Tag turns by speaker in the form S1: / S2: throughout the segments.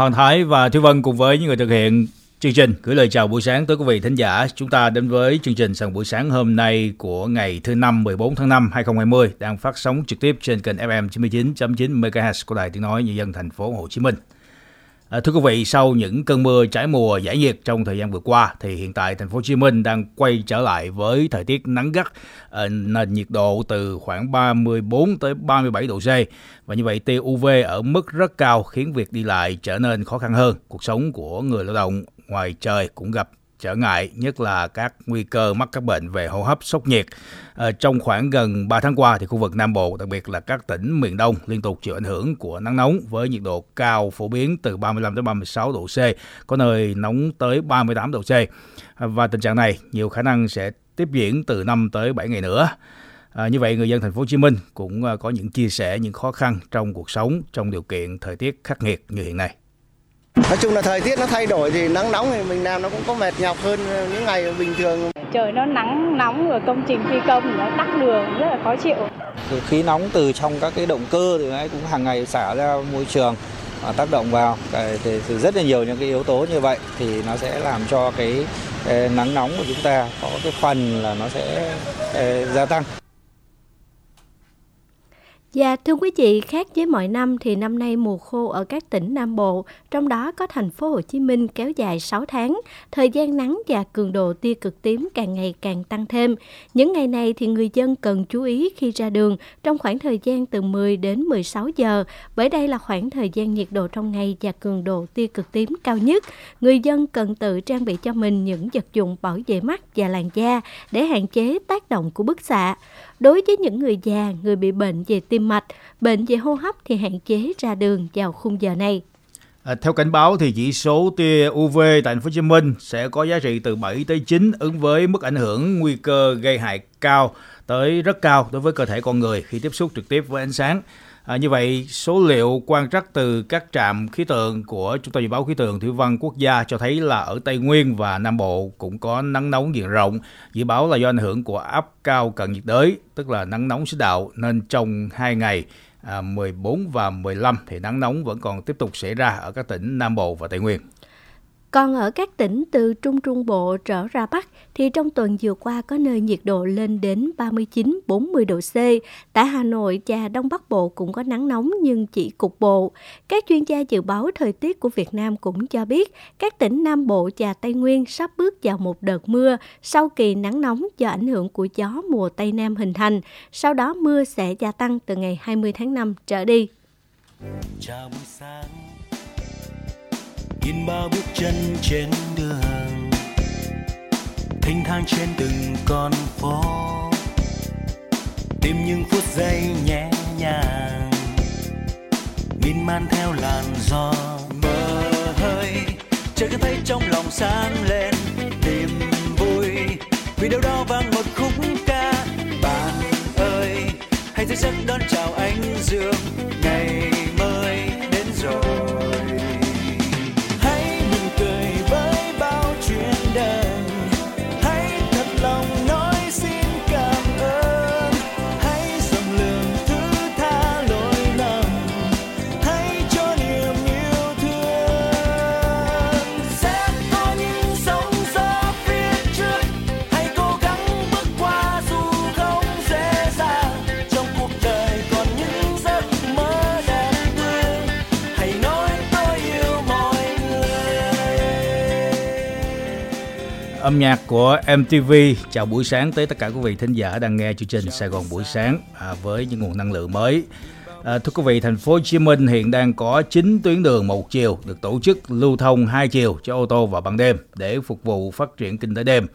S1: Hoàng Thái và Thúy Vân cùng với những người thực hiện chương trình gửi lời chào buổi sáng tới quý vị thính giả. Chúng ta đến với chương trình sáng buổi sáng hôm nay của ngày thứ năm 14 tháng 5 2020 đang phát sóng trực tiếp trên kênh FM 99.9 MHz của Đài Tiếng nói nhân dân thành phố Hồ Chí Minh. À, thưa quý vị, sau những cơn mưa trái mùa giải nhiệt trong thời gian vừa qua thì hiện tại thành phố Hồ Chí Minh đang quay trở lại với thời tiết nắng gắt, à, nền nhiệt độ từ khoảng 34 tới 37 độ C và như vậy tia UV ở mức rất cao khiến việc đi lại trở nên khó khăn hơn. Cuộc sống của người lao động ngoài trời cũng gặp trở ngại, nhất là các nguy cơ mắc các bệnh về hô hấp, sốc nhiệt. À, trong khoảng gần 3 tháng qua, thì khu vực Nam Bộ, đặc biệt là các tỉnh miền Đông, liên tục chịu ảnh hưởng của nắng nóng với nhiệt độ cao phổ biến từ 35 đến 36 độ C, có nơi nóng tới 38 độ C. À, và tình trạng này nhiều khả năng sẽ tiếp diễn từ 5 tới 7 ngày nữa. À, như vậy người dân thành phố Hồ Chí Minh cũng ờ, có những chia sẻ những khó khăn trong cuộc sống trong điều kiện thời tiết khắc nghiệt như hiện nay.
S2: Nói chung là thời tiết nó thay đổi thì nắng nóng thì mình làm nó cũng có mệt nhọc hơn những ngày bình thường.
S3: Trời nó nắng nóng rồi công trình thi công nó tắc đường rất là khó chịu.
S4: Khí nóng từ trong các cái động cơ thì ấy cũng hàng ngày xả ra môi trường và tác động vào thì rất là nhiều những cái yếu tố như vậy thì nó sẽ làm cho cái nắng nóng của chúng ta có cái phần là nó sẽ gia tăng.
S5: Và thưa quý vị, khác với mọi năm thì năm nay mùa khô ở các tỉnh Nam Bộ, trong đó có thành phố Hồ Chí Minh kéo dài 6 tháng, thời gian nắng và cường độ tia cực tím càng ngày càng tăng thêm. Những ngày này thì người dân cần chú ý khi ra đường trong khoảng thời gian từ 10 đến 16 giờ, bởi đây là khoảng thời gian nhiệt độ trong ngày và cường độ tia cực tím cao nhất. Người dân cần tự trang bị cho mình những vật dụng bảo vệ mắt và làn da để hạn chế tác động của bức xạ. Đối với những người già, người bị bệnh về tim mạch, bệnh về hô hấp thì hạn chế ra đường vào khung giờ này.
S1: À, theo cảnh báo thì chỉ số tia UV tại thành phố Hồ Chí Minh sẽ có giá trị từ 7 tới 9 ứng với mức ảnh hưởng nguy cơ gây hại cao tới rất cao đối với cơ thể con người khi tiếp xúc trực tiếp với ánh sáng. À, như vậy, số liệu quan trắc từ các trạm khí tượng của Trung tâm Dự báo Khí tượng Thủy văn Quốc gia cho thấy là ở Tây Nguyên và Nam Bộ cũng có nắng nóng diện rộng. Dự báo là do ảnh hưởng của áp cao cận nhiệt đới, tức là nắng nóng xích đạo, nên trong hai ngày à, 14 và 15 thì nắng nóng vẫn còn tiếp tục xảy ra ở các tỉnh Nam Bộ và Tây Nguyên.
S5: Còn ở các tỉnh từ Trung Trung Bộ trở ra Bắc, thì trong tuần vừa qua có nơi nhiệt độ lên đến 39-40 độ C. Tại Hà Nội và Đông Bắc Bộ cũng có nắng nóng nhưng chỉ cục bộ. Các chuyên gia dự báo thời tiết của Việt Nam cũng cho biết, các tỉnh Nam Bộ và Tây Nguyên sắp bước vào một đợt mưa sau kỳ nắng nóng do ảnh hưởng của gió mùa Tây Nam hình thành. Sau đó, mưa sẽ gia tăng từ ngày 20 tháng 5 trở đi. Chào buổi sáng
S6: in bao bước chân trên đường, thênh thang trên từng con phố. Tìm những phút giây nhẹ nhàng min man theo làn gió mơ hơi. Chợt cứ thấy trong lòng sáng lên, niềm vui. Vì đâu đó vang một khúc ca, bạn ơi, hãy thức giấc đón chào anh dương.
S1: Nhạc của MTV chào buổi sáng tới tất cả quý vị thính giả đang nghe chương trình Sài Gòn buổi sáng à, với những nguồn năng lượng mới. À, thưa quý vị, thành phố Hồ Chí Minh hiện đang có 9 tuyến đường một chiều được tổ chức lưu thông hai chiều cho ô tô vào ban đêm để phục vụ phát triển kinh tế đêm.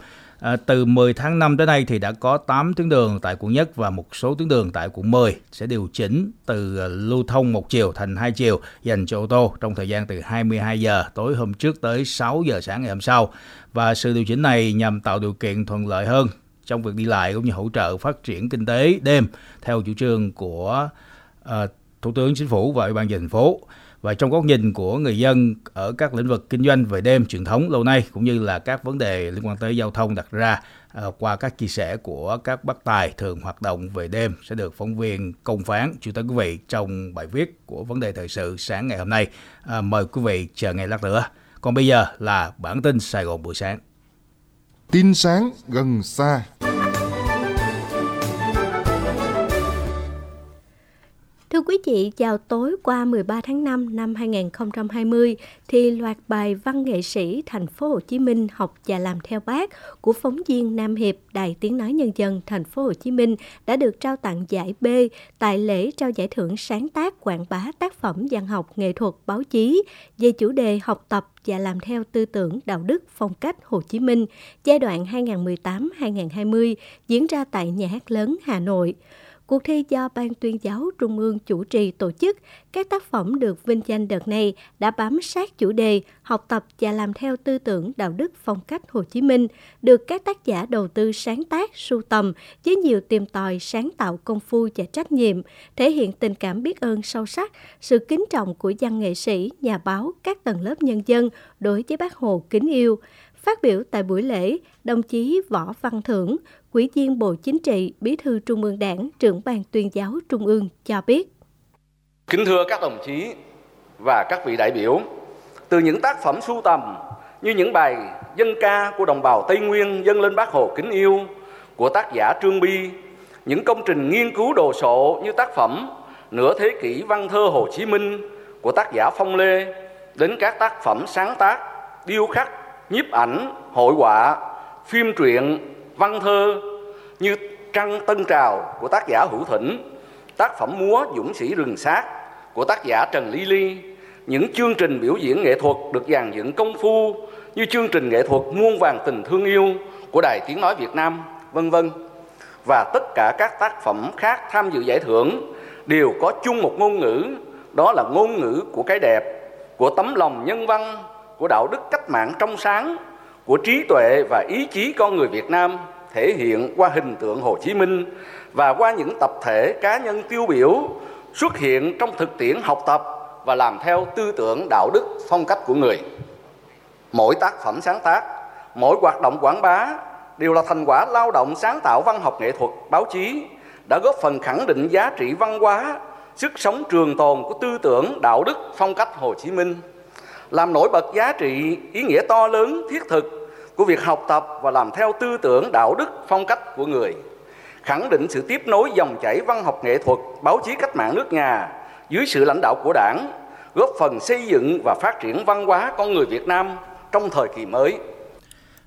S1: À, từ 10 tháng 5 tới nay thì đã có 8 tuyến đường tại quận Nhất và một số tuyến đường tại quận 10 sẽ điều chỉnh từ à, lưu thông một chiều thành hai chiều dành cho ô tô trong thời gian từ 22 giờ tối hôm trước tới 6 giờ sáng ngày hôm sau. Và sự điều chỉnh này nhằm tạo điều kiện thuận lợi hơn trong việc đi lại cũng như hỗ trợ phát triển kinh tế đêm theo chủ trương của uh, Thủ tướng Chính phủ và Ủy ban dân thành phố và trong góc nhìn của người dân ở các lĩnh vực kinh doanh về đêm truyền thống lâu nay cũng như là các vấn đề liên quan tới giao thông đặt ra ờ, qua các chia sẻ của các bác tài thường hoạt động về đêm sẽ được phóng viên công phán chuyển tới quý vị trong bài viết của vấn đề thời sự sáng ngày hôm nay. À, mời quý vị chờ ngay lát nữa. Còn bây giờ là bản tin Sài Gòn buổi sáng.
S7: Tin sáng gần xa.
S5: Thưa quý vị, vào tối qua 13 tháng 5 năm 2020 thì loạt bài văn nghệ sĩ thành phố Hồ Chí Minh học và làm theo bác của phóng viên Nam Hiệp Đài Tiếng nói Nhân dân thành phố Hồ Chí Minh đã được trao tặng giải B tại lễ trao giải thưởng sáng tác quảng bá tác phẩm văn học nghệ thuật báo chí về chủ đề học tập và làm theo tư tưởng đạo đức phong cách Hồ Chí Minh giai đoạn 2018-2020 diễn ra tại Nhà hát lớn Hà Nội. Cuộc thi do Ban tuyên giáo Trung ương chủ trì tổ chức, các tác phẩm được vinh danh đợt này đã bám sát chủ đề học tập và làm theo tư tưởng đạo đức phong cách Hồ Chí Minh, được các tác giả đầu tư sáng tác, sưu tầm với nhiều tìm tòi, sáng tạo công phu và trách nhiệm, thể hiện tình cảm biết ơn sâu sắc, sự kính trọng của văn nghệ sĩ, nhà báo, các tầng lớp nhân dân đối với bác Hồ kính yêu. Phát biểu tại buổi lễ, đồng chí Võ Văn Thưởng, Ủy viên Bộ Chính trị, Bí thư Trung ương Đảng, trưởng ban tuyên giáo Trung ương cho biết.
S8: Kính thưa các đồng chí và các vị đại biểu, từ những tác phẩm sưu tầm như những bài dân ca của đồng bào Tây Nguyên dâng lên bác Hồ kính yêu của tác giả Trương Bi, những công trình nghiên cứu đồ sộ như tác phẩm Nửa thế kỷ văn thơ Hồ Chí Minh của tác giả Phong Lê đến các tác phẩm sáng tác, điêu khắc, nhiếp ảnh, hội họa, phim truyện, văn thơ như Trăng Tân Trào của tác giả Hữu Thỉnh, tác phẩm múa Dũng sĩ rừng sát của tác giả Trần Ly Ly, những chương trình biểu diễn nghệ thuật được dàn dựng công phu như chương trình nghệ thuật Muôn vàng tình thương yêu của Đài Tiếng Nói Việt Nam, vân vân. Và tất cả các tác phẩm khác tham dự giải thưởng đều có chung một ngôn ngữ, đó là ngôn ngữ của cái đẹp, của tấm lòng nhân văn, của đạo đức cách mạng trong sáng, của trí tuệ và ý chí con người Việt Nam thể hiện qua hình tượng Hồ Chí Minh và qua những tập thể cá nhân tiêu biểu xuất hiện trong thực tiễn học tập và làm theo tư tưởng đạo đức phong cách của người. Mỗi tác phẩm sáng tác, mỗi hoạt động quảng bá đều là thành quả lao động sáng tạo văn học nghệ thuật báo chí đã góp phần khẳng định giá trị văn hóa, sức sống trường tồn của tư tưởng đạo đức phong cách Hồ Chí Minh làm nổi bật giá trị ý nghĩa to lớn thiết thực của việc học tập và làm theo tư tưởng đạo đức phong cách của người khẳng định sự tiếp nối dòng chảy văn học nghệ thuật báo chí cách mạng nước nhà dưới sự lãnh đạo của đảng góp phần xây dựng và phát triển văn hóa con người Việt Nam trong thời kỳ mới.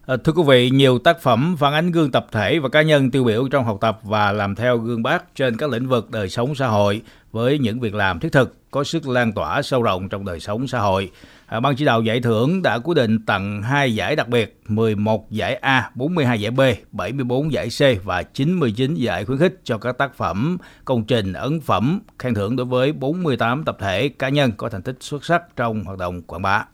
S1: À, thưa quý vị, nhiều tác phẩm phản ánh gương tập thể và cá nhân tiêu biểu trong học tập và làm theo gương bác trên các lĩnh vực đời sống xã hội với những việc làm thiết thực có sức lan tỏa sâu rộng trong đời sống xã hội. À, Ban chỉ đạo giải thưởng đã quyết định tặng 2 giải đặc biệt, 11 giải A, 42 giải B, 74 giải C và 99 giải khuyến khích cho các tác phẩm, công trình, ấn phẩm, khen thưởng đối với 48 tập thể cá nhân có thành tích xuất sắc trong hoạt động quảng bá.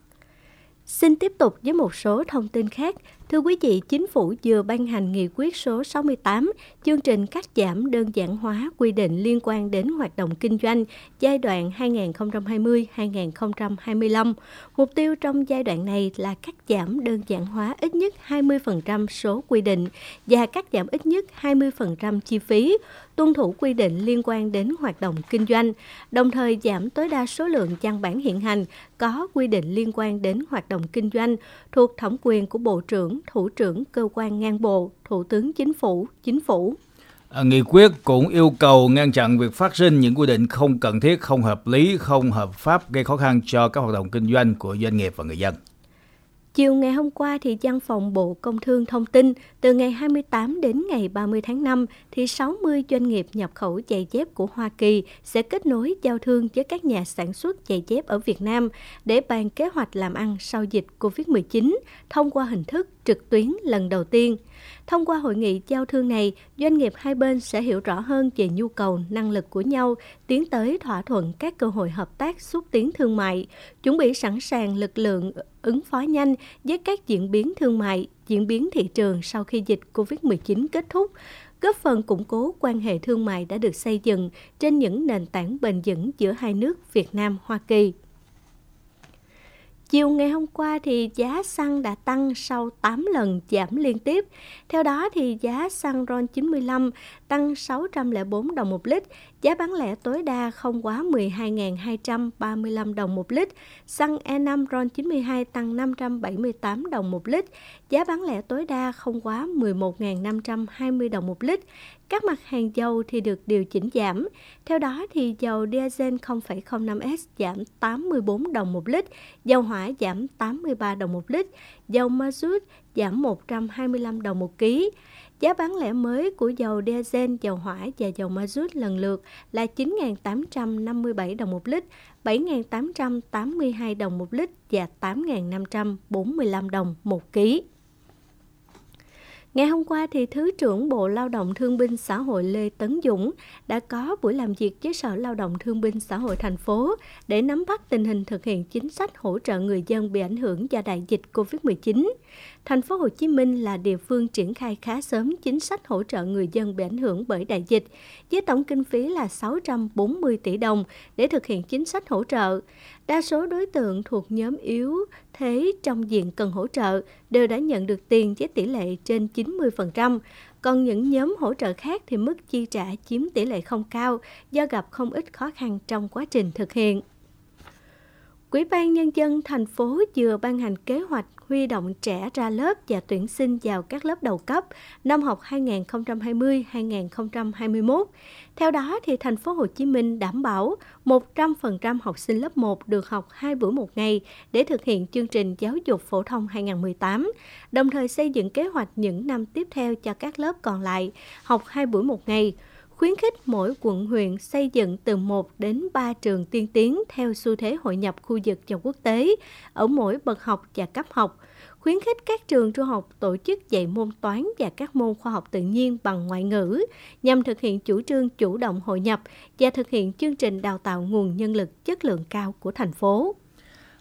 S5: Xin tiếp tục với một số thông tin khác. Thưa quý vị, Chính phủ vừa ban hành nghị quyết số 68, chương trình cắt giảm đơn giản hóa quy định liên quan đến hoạt động kinh doanh giai đoạn 2020-2025. Mục tiêu trong giai đoạn này là cắt giảm đơn giản hóa ít nhất 20% số quy định và cắt giảm ít nhất 20% chi phí, tuân thủ quy định liên quan đến hoạt động kinh doanh, đồng thời giảm tối đa số lượng văn bản hiện hành có quy định liên quan đến hoạt động kinh doanh thuộc thẩm quyền của Bộ trưởng, Thủ trưởng cơ quan ngang bộ, Thủ tướng Chính phủ, Chính phủ.
S1: À, nghị quyết cũng yêu cầu ngăn chặn việc phát sinh những quy định không cần thiết, không hợp lý, không hợp pháp gây khó khăn cho các hoạt động kinh doanh của doanh nghiệp và người dân.
S5: Chiều ngày hôm qua thì văn phòng Bộ Công Thương thông tin, từ ngày 28 đến ngày 30 tháng 5 thì 60 doanh nghiệp nhập khẩu giày dép của Hoa Kỳ sẽ kết nối giao thương với các nhà sản xuất giày dép ở Việt Nam để bàn kế hoạch làm ăn sau dịch Covid-19 thông qua hình thức trực tuyến lần đầu tiên. Thông qua hội nghị giao thương này, doanh nghiệp hai bên sẽ hiểu rõ hơn về nhu cầu, năng lực của nhau, tiến tới thỏa thuận các cơ hội hợp tác xúc tiến thương mại, chuẩn bị sẵn sàng lực lượng ứng phó nhanh với các diễn biến thương mại, diễn biến thị trường sau khi dịch COVID-19 kết thúc, góp phần củng cố quan hệ thương mại đã được xây dựng trên những nền tảng bền vững giữa hai nước Việt Nam-Hoa Kỳ. Chiều ngày hôm qua thì giá xăng đã tăng sau 8 lần giảm liên tiếp. Theo đó thì giá xăng RON 95 tăng 604 đồng một lít, giá bán lẻ tối đa không quá 12.235 đồng một lít. Xăng E5 RON 92 tăng 578 đồng một lít, giá bán lẻ tối đa không quá 11.520 đồng một lít. Các mặt hàng dầu thì được điều chỉnh giảm. Theo đó thì dầu diesel 0,05S giảm 84 đồng một lít, dầu hỏa giảm 83 đồng một lít, dầu ma rút giảm 125 đồng một ký. Giá bán lẻ mới của dầu diesel, dầu hỏa và dầu ma rút lần lượt là 9.857 đồng một lít, 7.882 đồng một lít và 8.545 đồng một ký. Ngày hôm qua, thì Thứ trưởng Bộ Lao động Thương binh Xã hội Lê Tấn Dũng đã có buổi làm việc với Sở Lao động Thương binh Xã hội thành phố để nắm bắt tình hình thực hiện chính sách hỗ trợ người dân bị ảnh hưởng do đại dịch COVID-19. Thành phố Hồ Chí Minh là địa phương triển khai khá sớm chính sách hỗ trợ người dân bị ảnh hưởng bởi đại dịch, với tổng kinh phí là 640 tỷ đồng để thực hiện chính sách hỗ trợ. Đa số đối tượng thuộc nhóm yếu thế trong diện cần hỗ trợ đều đã nhận được tiền với tỷ lệ trên 90%, còn những nhóm hỗ trợ khác thì mức chi trả chiếm tỷ lệ không cao do gặp không ít khó khăn trong quá trình thực hiện. Quỹ ban Nhân dân thành phố vừa ban hành kế hoạch huy động trẻ ra lớp và tuyển sinh vào các lớp đầu cấp năm học 2020-2021. Theo đó thì thành phố Hồ Chí Minh đảm bảo 100% học sinh lớp 1 được học 2 buổi một ngày để thực hiện chương trình giáo dục phổ thông 2018, đồng thời xây dựng kế hoạch những năm tiếp theo cho các lớp còn lại học 2 buổi một ngày khuyến khích mỗi quận huyện xây dựng từ 1 đến 3 trường tiên tiến theo xu thế hội nhập khu vực và quốc tế ở mỗi bậc học và cấp học, khuyến khích các trường trung học tổ chức dạy môn toán và các môn khoa học tự nhiên bằng ngoại ngữ nhằm thực hiện chủ trương chủ động hội nhập và thực hiện chương trình đào tạo nguồn nhân lực chất lượng cao của thành phố.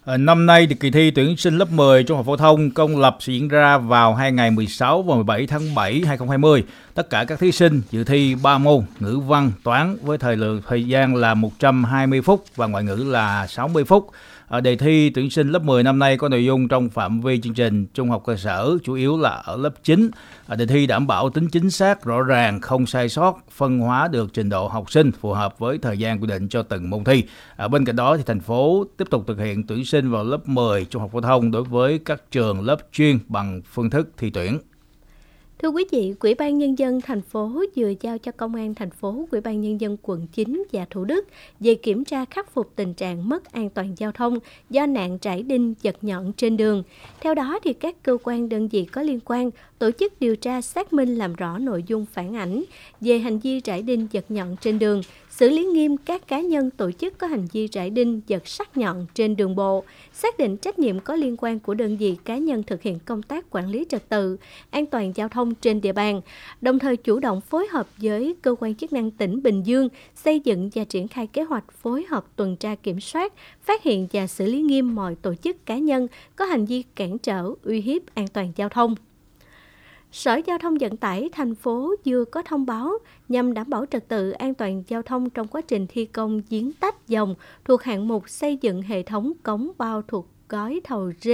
S1: Ờ, năm nay thì kỳ thi tuyển sinh lớp 10 trung học phổ thông công lập sẽ diễn ra vào hai ngày 16 và 17 tháng 7 2020. Tất cả các thí sinh dự thi 3 môn ngữ văn, toán với thời lượng thời gian là 120 phút và ngoại ngữ là 60 phút. Ở đề thi tuyển sinh lớp 10 năm nay có nội dung trong phạm vi chương trình trung học cơ sở, chủ yếu là ở lớp 9. Ở đề thi đảm bảo tính chính xác, rõ ràng, không sai sót, phân hóa được trình độ học sinh phù hợp với thời gian quy định cho từng môn thi. Ở bên cạnh đó thì thành phố tiếp tục thực hiện tuyển sinh vào lớp 10 trung học phổ thông đối với các trường lớp chuyên bằng phương thức thi tuyển.
S5: Thưa quý vị, quỹ ban Nhân dân thành phố vừa giao cho Công an thành phố, quỹ ban Nhân dân quận 9 và Thủ Đức về kiểm tra khắc phục tình trạng mất an toàn giao thông do nạn trải đinh giật nhọn trên đường. Theo đó, thì các cơ quan đơn vị có liên quan tổ chức điều tra xác minh làm rõ nội dung phản ảnh về hành vi trải đinh giật nhọn trên đường, xử lý nghiêm các cá nhân tổ chức có hành vi rải đinh giật sắc nhọn trên đường bộ, xác định trách nhiệm có liên quan của đơn vị cá nhân thực hiện công tác quản lý trật tự, an toàn giao thông trên địa bàn, đồng thời chủ động phối hợp với cơ quan chức năng tỉnh Bình Dương xây dựng và triển khai kế hoạch phối hợp tuần tra kiểm soát, phát hiện và xử lý nghiêm mọi tổ chức cá nhân có hành vi cản trở, uy hiếp an toàn giao thông. Sở Giao thông Vận tải thành phố vừa có thông báo nhằm đảm bảo trật tự an toàn giao thông trong quá trình thi công giếng tách dòng thuộc hạng mục xây dựng hệ thống cống bao thuộc gói thầu D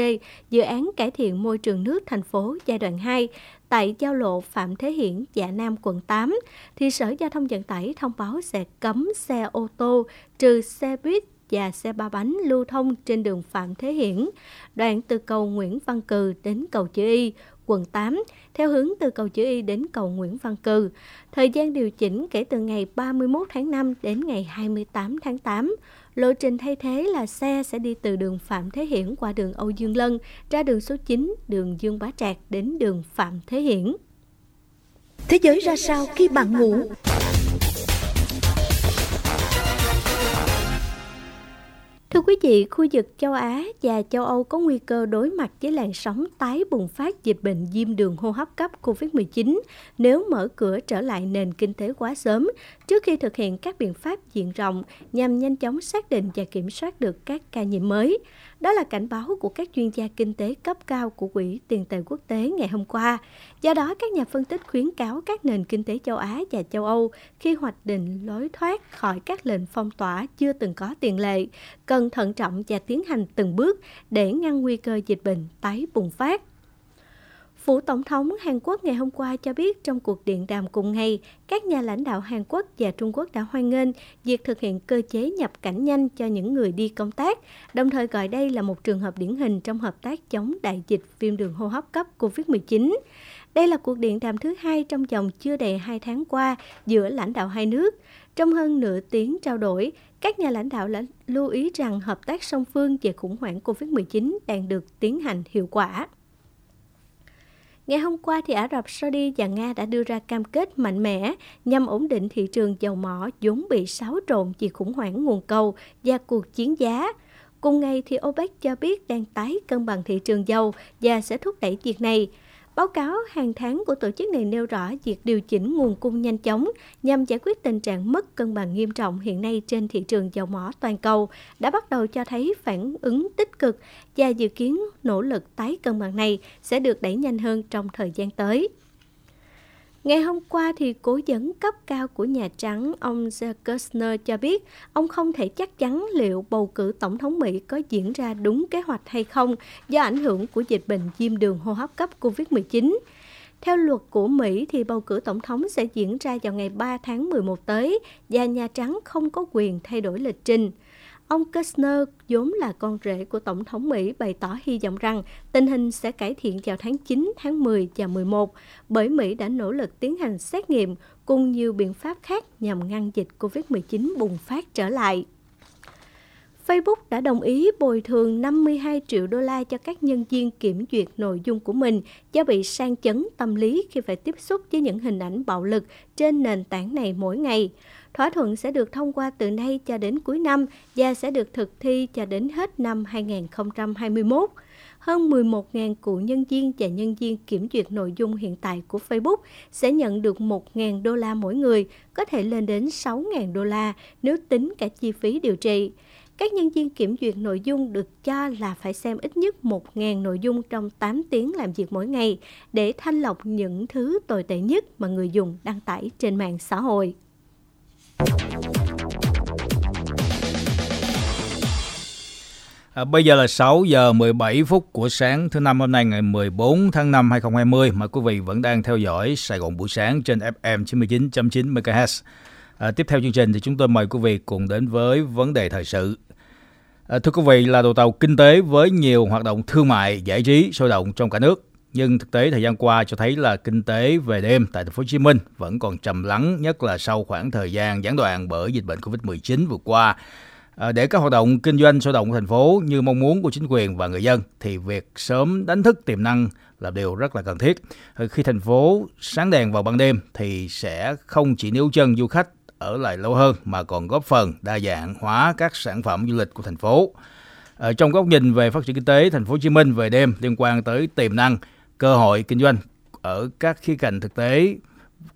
S5: dự án cải thiện môi trường nước thành phố giai đoạn 2 tại giao lộ Phạm Thế Hiển, Dạ Nam, quận 8, thì Sở Giao thông Vận tải thông báo sẽ cấm xe ô tô trừ xe buýt và xe ba bánh lưu thông trên đường Phạm Thế Hiển, đoạn từ cầu Nguyễn Văn Cừ đến cầu Chữ Y, quận 8, theo hướng từ cầu Chữ Y đến cầu Nguyễn Văn Cừ. Thời gian điều chỉnh kể từ ngày 31 tháng 5 đến ngày 28 tháng 8. Lộ trình thay thế là xe sẽ đi từ đường Phạm Thế Hiển qua đường Âu Dương Lân, ra đường số 9, đường Dương Bá Trạc đến đường Phạm Thế Hiển.
S9: Thế giới ra sao khi bạn ngủ?
S5: Thưa quý vị, khu vực châu Á và châu Âu có nguy cơ đối mặt với làn sóng tái bùng phát dịch bệnh viêm đường hô hấp cấp COVID-19 nếu mở cửa trở lại nền kinh tế quá sớm trước khi thực hiện các biện pháp diện rộng nhằm nhanh chóng xác định và kiểm soát được các ca nhiễm mới. Đó là cảnh báo của các chuyên gia kinh tế cấp cao của Quỹ tiền tệ quốc tế ngày hôm qua. Do đó, các nhà phân tích khuyến cáo các nền kinh tế châu Á và châu Âu khi hoạch định lối thoát khỏi các lệnh phong tỏa chưa từng có tiền lệ, cần cần thận trọng và tiến hành từng bước để ngăn nguy cơ dịch bệnh tái bùng phát. Phủ Tổng thống Hàn Quốc ngày hôm qua cho biết trong cuộc điện đàm cùng ngày, các nhà lãnh đạo Hàn Quốc và Trung Quốc đã hoan nghênh việc thực hiện cơ chế nhập cảnh nhanh cho những người đi công tác, đồng thời gọi đây là một trường hợp điển hình trong hợp tác chống đại dịch viêm đường hô hấp cấp COVID-19. Đây là cuộc điện đàm thứ hai trong vòng chưa đầy hai tháng qua giữa lãnh đạo hai nước. Trong hơn nửa tiếng trao đổi, các nhà lãnh đạo đã lưu ý rằng hợp tác song phương về khủng hoảng COVID-19 đang được tiến hành hiệu quả. Ngày hôm qua, thì Ả Rập Saudi và Nga đã đưa ra cam kết mạnh mẽ nhằm ổn định thị trường dầu mỏ vốn bị xáo trộn vì khủng hoảng nguồn cầu và cuộc chiến giá. Cùng ngày, thì OPEC cho biết đang tái cân bằng thị trường dầu và sẽ thúc đẩy việc này. Báo cáo hàng tháng của tổ chức này nêu rõ việc điều chỉnh nguồn cung nhanh chóng nhằm giải quyết tình trạng mất cân bằng nghiêm trọng hiện nay trên thị trường dầu mỏ toàn cầu đã bắt đầu cho thấy phản ứng tích cực và dự kiến nỗ lực tái cân bằng này sẽ được đẩy nhanh hơn trong thời gian tới. Ngày hôm qua, thì cố vấn cấp cao của Nhà Trắng, ông Jared Kushner cho biết ông không thể chắc chắn liệu bầu cử tổng thống Mỹ có diễn ra đúng kế hoạch hay không do ảnh hưởng của dịch bệnh viêm đường hô hấp cấp COVID-19. Theo luật của Mỹ thì bầu cử tổng thống sẽ diễn ra vào ngày 3 tháng 11 tới và Nhà Trắng không có quyền thay đổi lịch trình. Ông Kushner, vốn là con rể của Tổng thống Mỹ, bày tỏ hy vọng rằng tình hình sẽ cải thiện vào tháng 9, tháng 10 và 11, bởi Mỹ đã nỗ lực tiến hành xét nghiệm cùng nhiều biện pháp khác nhằm ngăn dịch COVID-19 bùng phát trở lại. Facebook đã đồng ý bồi thường 52 triệu đô la cho các nhân viên kiểm duyệt nội dung của mình do bị sang chấn tâm lý khi phải tiếp xúc với những hình ảnh bạo lực trên nền tảng này mỗi ngày. Thỏa thuận sẽ được thông qua từ nay cho đến cuối năm và sẽ được thực thi cho đến hết năm 2021 hơn 11.000 cựu nhân viên và nhân viên kiểm duyệt nội dung hiện tại của Facebook sẽ nhận được 1.000 đô la mỗi người, có thể lên đến 6.000 đô la nếu tính cả chi phí điều trị. Các nhân viên kiểm duyệt nội dung được cho là phải xem ít nhất 1.000 nội dung trong 8 tiếng làm việc mỗi ngày để thanh lọc những thứ tồi tệ nhất mà người dùng đăng tải trên mạng xã hội.
S1: À, bây giờ là 6 giờ 17 phút của sáng thứ năm hôm nay ngày 14 tháng 5 2020 mà quý vị vẫn đang theo dõi Sài Gòn buổi sáng trên FM 99.9 MHz. À, tiếp theo chương trình thì chúng tôi mời quý vị cùng đến với vấn đề thời sự. À, thưa quý vị là đầu tàu kinh tế với nhiều hoạt động thương mại, giải trí sôi động trong cả nước. Nhưng thực tế thời gian qua cho thấy là kinh tế về đêm tại thành phố Hồ Chí Minh vẫn còn trầm lắng, nhất là sau khoảng thời gian gián đoạn bởi dịch bệnh Covid-19 vừa qua. À, để các hoạt động kinh doanh sôi động của thành phố như mong muốn của chính quyền và người dân thì việc sớm đánh thức tiềm năng là điều rất là cần thiết. Ờ, khi thành phố sáng đèn vào ban đêm thì sẽ không chỉ níu chân du khách ở lại lâu hơn mà còn góp phần đa dạng hóa các sản phẩm du lịch của thành phố. Ở trong góc nhìn về phát triển kinh tế thành phố Hồ Chí Minh về đêm liên quan tới tiềm năng, cơ hội kinh doanh ở các khía cạnh thực tế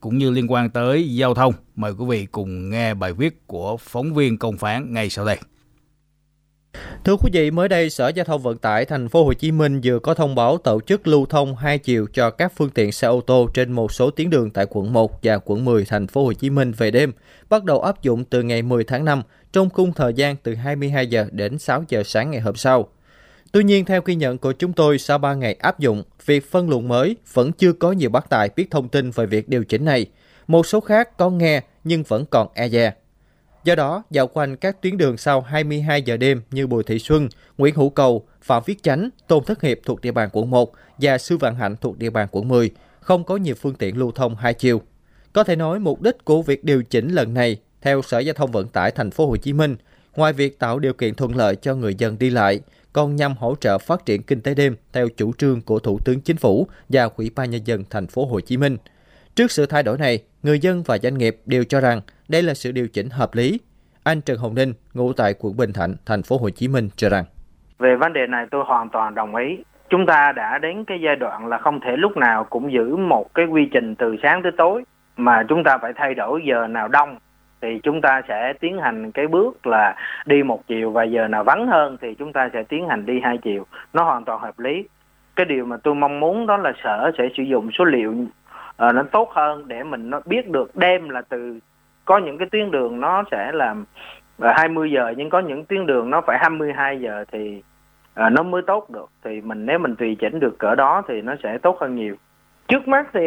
S1: cũng như liên quan tới giao thông. Mời quý vị cùng nghe bài viết của phóng viên công phán ngay sau đây.
S10: Thưa quý vị, mới đây Sở Giao thông Vận tải thành phố Hồ Chí Minh vừa có thông báo tổ chức lưu thông hai chiều cho các phương tiện xe ô tô trên một số tuyến đường tại quận 1 và quận 10 thành phố Hồ Chí Minh về đêm, bắt đầu áp dụng từ ngày 10 tháng 5 trong khung thời gian từ 22 giờ đến 6 giờ sáng ngày hôm sau. Tuy nhiên, theo ghi nhận của chúng tôi, sau 3 ngày áp dụng, việc phân luồng mới vẫn chưa có nhiều bác tài biết thông tin về việc điều chỉnh này. Một số khác có nghe nhưng vẫn còn e dè. Do đó, dạo quanh các tuyến đường sau 22 giờ đêm như Bùi Thị Xuân, Nguyễn Hữu Cầu, Phạm Viết Chánh, Tôn Thất Hiệp thuộc địa bàn quận 1 và Sư Vạn Hạnh thuộc địa bàn quận 10, không có nhiều phương tiện lưu thông hai chiều. Có thể nói mục đích của việc điều chỉnh lần này, theo Sở Giao thông Vận tải thành phố Hồ Chí Minh, ngoài việc tạo điều kiện thuận lợi cho người dân đi lại, còn nhằm hỗ trợ phát triển kinh tế đêm theo chủ trương của Thủ tướng Chính phủ và Ủy ban nhân dân thành phố Hồ Chí Minh. Trước sự thay đổi này, người dân và doanh nghiệp đều cho rằng đây là sự điều chỉnh hợp lý. Anh Trần Hồng Ninh, ngụ tại quận Bình Thạnh, thành phố Hồ Chí Minh cho rằng
S11: về vấn đề này tôi hoàn toàn đồng ý. Chúng ta đã đến cái giai đoạn là không thể lúc nào cũng giữ một cái quy trình từ sáng tới tối mà chúng ta phải thay đổi giờ nào đông thì chúng ta sẽ tiến hành cái bước là đi một chiều và giờ nào vắng hơn thì chúng ta sẽ tiến hành đi hai chiều. Nó hoàn toàn hợp lý. Cái điều mà tôi mong muốn đó là sở sẽ sử dụng số liệu uh, nó tốt hơn để mình nó biết được đêm là từ có những cái tuyến đường nó sẽ là 20 ờ, giờ nhưng có những tuyến đường nó phải 22 giờ thì uh, nó mới tốt được. Thì mình nếu mình tùy chỉnh được cỡ đó thì nó sẽ tốt hơn nhiều trước mắt thì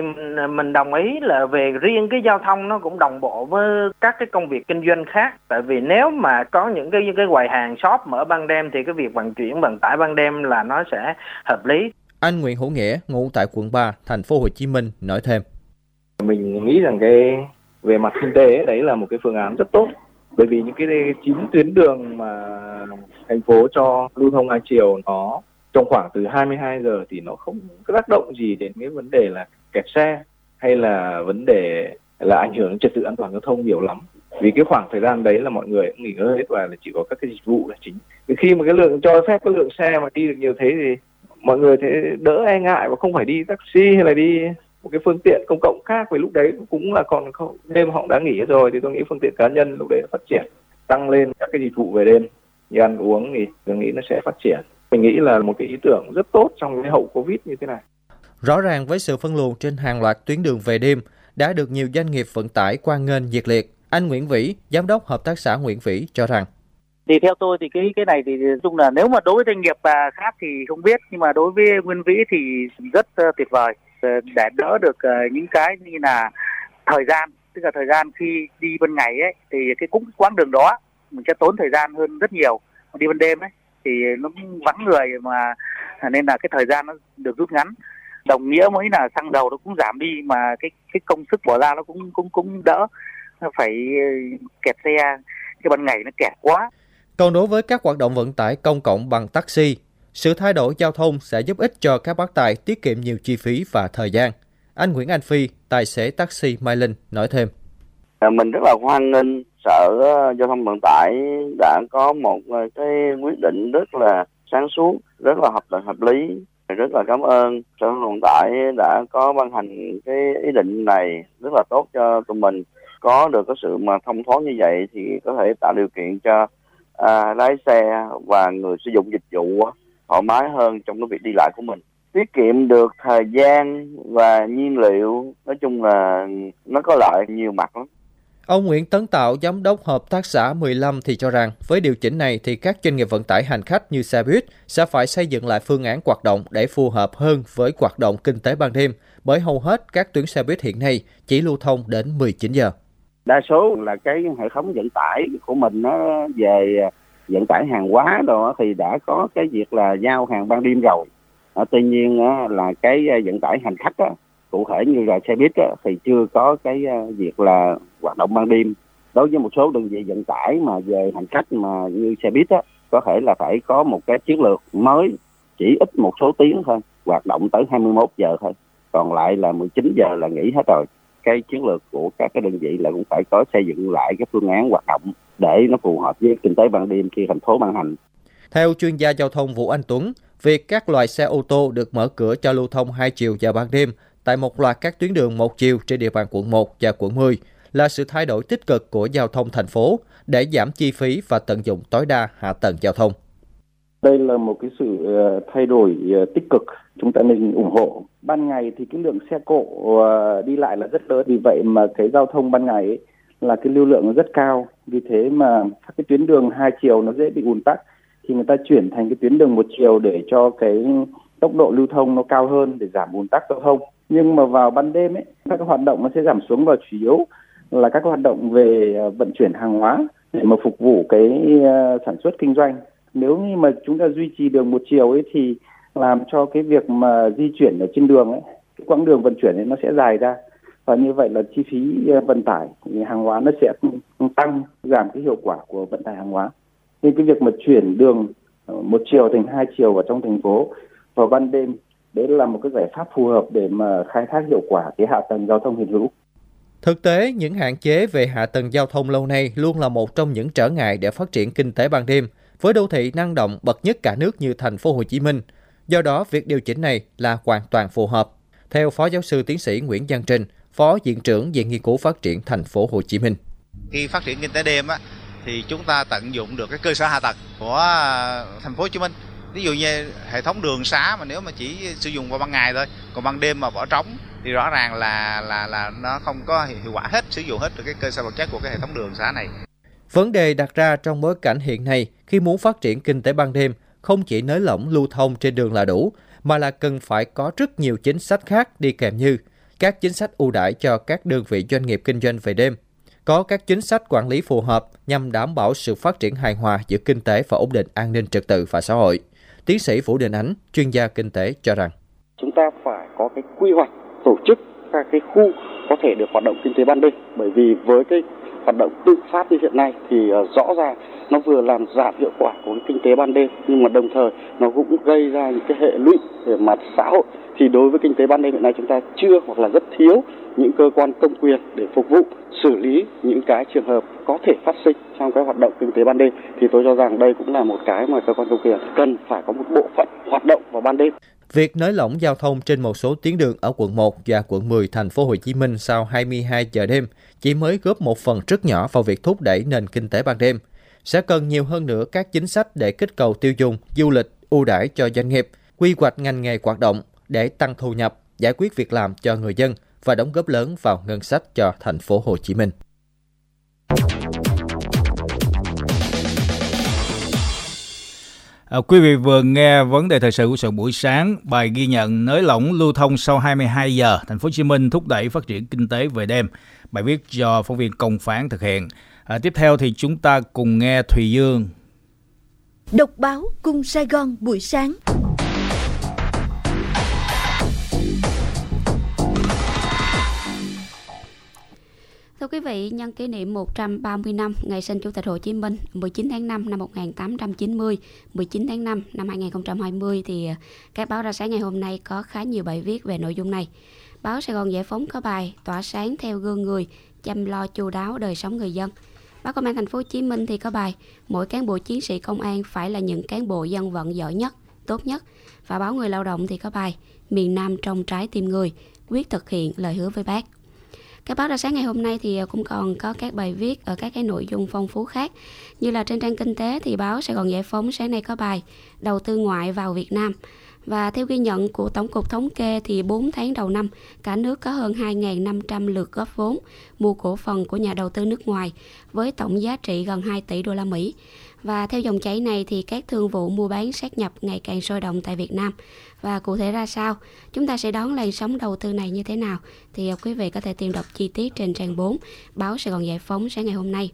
S11: mình đồng ý là về riêng cái giao thông nó cũng đồng bộ với các cái công việc kinh doanh khác. Tại vì nếu mà có những cái cái quầy hàng shop mở ban đêm thì cái việc vận chuyển vận tải ban đêm là nó sẽ hợp lý.
S10: Anh Nguyễn Hữu Nghĩa ngụ tại quận 3 thành phố Hồ Chí Minh nói thêm.
S12: Mình nghĩ rằng cái về mặt kinh tế đấy là một cái phương án rất tốt. Bởi vì những cái chín tuyến đường mà thành phố cho lưu thông hai chiều nó trong khoảng từ 22 giờ thì nó không tác động gì đến cái vấn đề là kẹt xe hay là vấn đề là ảnh hưởng đến trật tự an toàn giao thông nhiều lắm. Vì cái khoảng thời gian đấy là mọi người cũng nghỉ ngơi hết và là chỉ có các cái dịch vụ là chính. Vì khi mà cái lượng, cho phép cái lượng xe mà đi được nhiều thế thì mọi người thế đỡ e ngại và không phải đi taxi hay là đi một cái phương tiện công cộng khác. Vì lúc đấy cũng là còn không, đêm họ đã nghỉ rồi thì tôi nghĩ phương tiện cá nhân lúc đấy phát triển, tăng lên các cái dịch vụ về đêm như ăn uống thì tôi nghĩ nó sẽ phát triển mình nghĩ là một cái ý tưởng rất tốt trong cái hậu covid như thế này.
S10: Rõ ràng với sự phân luồng trên hàng loạt tuyến đường về đêm đã được nhiều doanh nghiệp vận tải quan nghênh nhiệt liệt. Anh Nguyễn Vĩ giám đốc hợp tác xã Nguyễn Vĩ cho rằng.
S13: Thì theo tôi thì cái cái này thì chung là nếu mà đối với doanh nghiệp khác thì không biết nhưng mà đối với Nguyên Vĩ thì rất tuyệt vời. Để đỡ được những cái như là thời gian tức là thời gian khi đi ban ngày ấy thì cái cũng quãng đường đó mình sẽ tốn thời gian hơn rất nhiều đi ban đêm ấy thì nó vắng người mà nên là cái thời gian nó được rút ngắn đồng nghĩa mới là xăng dầu nó cũng giảm đi mà cái cái công sức bỏ ra nó cũng cũng cũng đỡ nó phải ờ, kẹt xe cái ban ngày nó kẹt quá
S10: còn đối với các hoạt động vận tải công cộng bằng taxi sự thay đổi giao thông sẽ giúp ích cho các bác tài tiết kiệm nhiều chi phí và thời gian. Anh Nguyễn Anh Phi, tài xế taxi Mai Linh, nói thêm.
S14: À, mình rất là hoan nghênh Sở ờ, Giao thông Vận tải đã có một ờ, cái quyết định rất là sáng suốt, rất là hợp là hợp lý. Rất là cảm ơn Sở Giao thông Vận tải đã có ban hành cái ý định này rất là tốt cho tụi mình. Có được cái sự mà thông thoáng như vậy thì có thể tạo điều kiện cho à, lái xe và người sử dụng dịch vụ thoải mái hơn trong cái việc đi lại của mình tiết kiệm được thời gian và nhiên liệu nói chung là nó có lợi nhiều mặt lắm
S10: Ông Nguyễn Tấn Tạo, giám đốc hợp tác xã 15 thì cho rằng với điều chỉnh này thì các doanh nghiệp vận tải hành khách như xe buýt sẽ phải xây dựng lại phương án hoạt động để phù hợp hơn với hoạt động kinh tế ban đêm bởi hầu hết các tuyến xe buýt hiện nay chỉ lưu thông đến 19 giờ.
S15: Đa số là cái hệ thống vận tải của mình nó về à, vận tải hàng hóa đó thì đã có cái việc là giao hàng ban đêm rồi ờ, tuy nhiên là cái à, vận tải hành khách đó cụ thể như là xe buýt á, thì chưa có cái ờ, việc là hoạt động ban đêm. Đối với một số đơn vị vận tải mà về hành khách mà như xe buýt á, có thể là phải có một cái chiến lược mới chỉ ít một số tiếng thôi hoạt động tới 21 giờ thôi. Còn lại là 19 giờ là nghỉ hết rồi. Cái chiến lược của các cái đơn vị là cũng phải có xây dựng lại cái phương án hoạt động để nó phù hợp với kinh tế ban đêm khi thành phố ban hành.
S10: Theo chuyên gia giao thông Vũ Anh Tuấn, việc các loại xe ô tô được mở cửa cho lưu thông hai chiều vào ban đêm tại một loạt các tuyến đường một chiều trên địa bàn quận 1 và quận 10 là sự thay đổi tích cực của giao thông thành phố để giảm chi phí và tận dụng tối đa hạ tầng giao thông.
S16: Đây là một cái sự ờ, thay đổi ờ, tích cực chúng ta nên ủng hộ. Ban ngày thì cái lượng xe cộ ờ, đi lại là rất lớn, vì vậy mà cái giao thông ban ngày ấy, là cái lưu lượng nó rất cao vì thế mà các cái tuyến đường hai chiều nó dễ bị ùn tắc thì người ta chuyển thành cái tuyến đường một chiều để cho cái tốc độ lưu thông nó cao hơn để giảm ùn tắc giao thông nhưng mà vào ban đêm ấy, các hoạt động nó sẽ giảm xuống và chủ yếu là các hoạt động về ờ, vận chuyển hàng hóa để mà phục vụ cái ờ, sản xuất kinh doanh. Nếu như mà chúng ta duy trì đường một chiều ấy thì làm cho cái việc mà di chuyển ở trên đường ấy, cái quãng đường vận chuyển ấy nó sẽ dài ra. Và như vậy là chi phí ờ, vận tải hàng hóa nó sẽ tăng, giảm cái hiệu quả của vận tải hàng hóa. Nên cái việc mà chuyển đường một chiều thành hai chiều ở trong thành phố vào ban đêm đấy là một cái giải pháp phù hợp để mà khai thác hiệu quả cái hạ tầng giao thông hiện hữu
S10: Thực tế, những hạn chế về hạ tầng giao thông lâu nay luôn là một trong những trở ngại để phát triển kinh tế ban đêm với đô thị năng động bậc nhất cả nước như thành phố Hồ Chí Minh. Do đó, việc điều chỉnh này là hoàn toàn phù hợp. Theo Phó Giáo sư Tiến sĩ Nguyễn Văn Trinh, Phó Viện trưởng Viện Nghiên cứu Phát triển Thành phố Hồ Chí Minh.
S17: Khi phát triển kinh tế đêm á, thì chúng ta tận dụng được cái cơ sở hạ tầng của à, Thành phố Hồ Chí Minh. Ví dụ như hệ thống đường xá mà nếu mà chỉ sử dụng vào ban ngày thôi, còn ban đêm mà bỏ trống thì rõ ràng là là là nó không có hiệu quả hết sử dụng hết được cái cơ sở vật chất của cái hệ thống đường xá này.
S10: Vấn đề đặt ra trong bối cảnh hiện nay khi muốn phát triển kinh tế ban đêm không chỉ nới lỏng lưu thông trên đường là đủ, mà là cần phải có rất nhiều chính sách khác đi kèm như các chính sách ưu đãi cho các đơn vị doanh nghiệp kinh doanh về đêm, có các chính sách quản lý phù hợp nhằm đảm bảo sự phát triển hài hòa giữa kinh tế và ổn định an ninh trật tự và xã hội. Tiến sĩ Vũ Đình Ánh, chuyên gia kinh tế cho rằng.
S18: Chúng ta phải có cái quy hoạch tổ chức các cái khu có thể được hoạt động kinh tế ban đêm. Bởi vì với cái hoạt động tự phát như hiện nay thì ờ, rõ ràng nó vừa làm giảm hiệu quả của cái kinh tế ban đêm nhưng mà đồng thời nó cũng gây ra những cái hệ lụy về mặt xã hội. Thì đối với kinh tế ban đêm hiện nay chúng ta chưa hoặc là rất thiếu những cơ quan công quyền để phục vụ xử lý những cái trường hợp có thể phát sinh trong cái hoạt động kinh tế ban đêm thì tôi cho rằng đây cũng là một cái mà cơ quan công quyền cần phải có một bộ phận hoạt động vào ban đêm.
S10: Việc nới lỏng giao thông trên một số tuyến đường ở quận 1 và quận 10 thành phố Hồ Chí Minh sau 22 giờ đêm chỉ mới góp một phần rất nhỏ vào việc thúc đẩy nền kinh tế ban đêm. Sẽ cần nhiều hơn nữa các chính sách để kích cầu tiêu dùng, du lịch, ưu đãi cho doanh nghiệp, quy hoạch ngành nghề hoạt động để tăng thu nhập, giải quyết việc làm cho người dân và đóng góp lớn vào ngân sách cho thành phố Hồ Chí Minh.
S1: À, quý vị vừa nghe vấn đề thời sự của sự buổi sáng, bài ghi nhận nới lỏng lưu thông sau 22 giờ, thành phố Hồ Chí Minh thúc đẩy phát triển kinh tế về đêm. Bài viết do phóng viên Công Phán thực hiện. À, tiếp theo thì chúng ta cùng nghe Thùy Dương.
S9: Độc báo Cung Sài Gòn buổi sáng.
S19: Thưa quý vị, nhân kỷ niệm 130 năm ngày sinh Chủ tịch Hồ Chí Minh 19 tháng 5 năm 1890, 19 tháng 5 năm 2020 thì à, các báo ra sáng ngày hôm nay có khá nhiều bài viết về nội dung này. Báo Sài Gòn Giải phóng có bài Tỏa sáng theo gương người, chăm lo chu đáo đời sống người dân. Báo Công an Thành phố Hồ Chí Minh thì có bài Mỗi cán bộ chiến sĩ công an phải là những cán bộ dân vận giỏi nhất, tốt nhất. Và báo Người Lao động thì có bài Miền Nam trong trái tim người, quyết thực hiện lời hứa với bác. Các báo ra sáng ngày hôm nay thì ờ, cũng còn có các bài viết ở các cái nội dung phong phú khác. Như là trên trang kinh tế thì báo Sài Gòn Giải phóng sáng nay có bài Đầu tư ngoại vào Việt Nam. Và theo ghi nhận của Tổng cục Thống kê thì 4 tháng đầu năm, cả nước có hơn 2.500 lượt góp vốn mua cổ phần của nhà đầu tư nước ngoài với tổng giá trị gần 2 tỷ đô la Mỹ. Và theo dòng chảy này thì các thương vụ mua bán sát nhập ngày càng sôi động tại Việt Nam. Và cụ thể ra sao? Chúng ta sẽ đón làn sóng đầu tư này như thế nào? Thì à, quý vị có thể tìm đọc chi tiết trên trang 4 báo Sài Gòn Giải phóng sáng ngày hôm nay.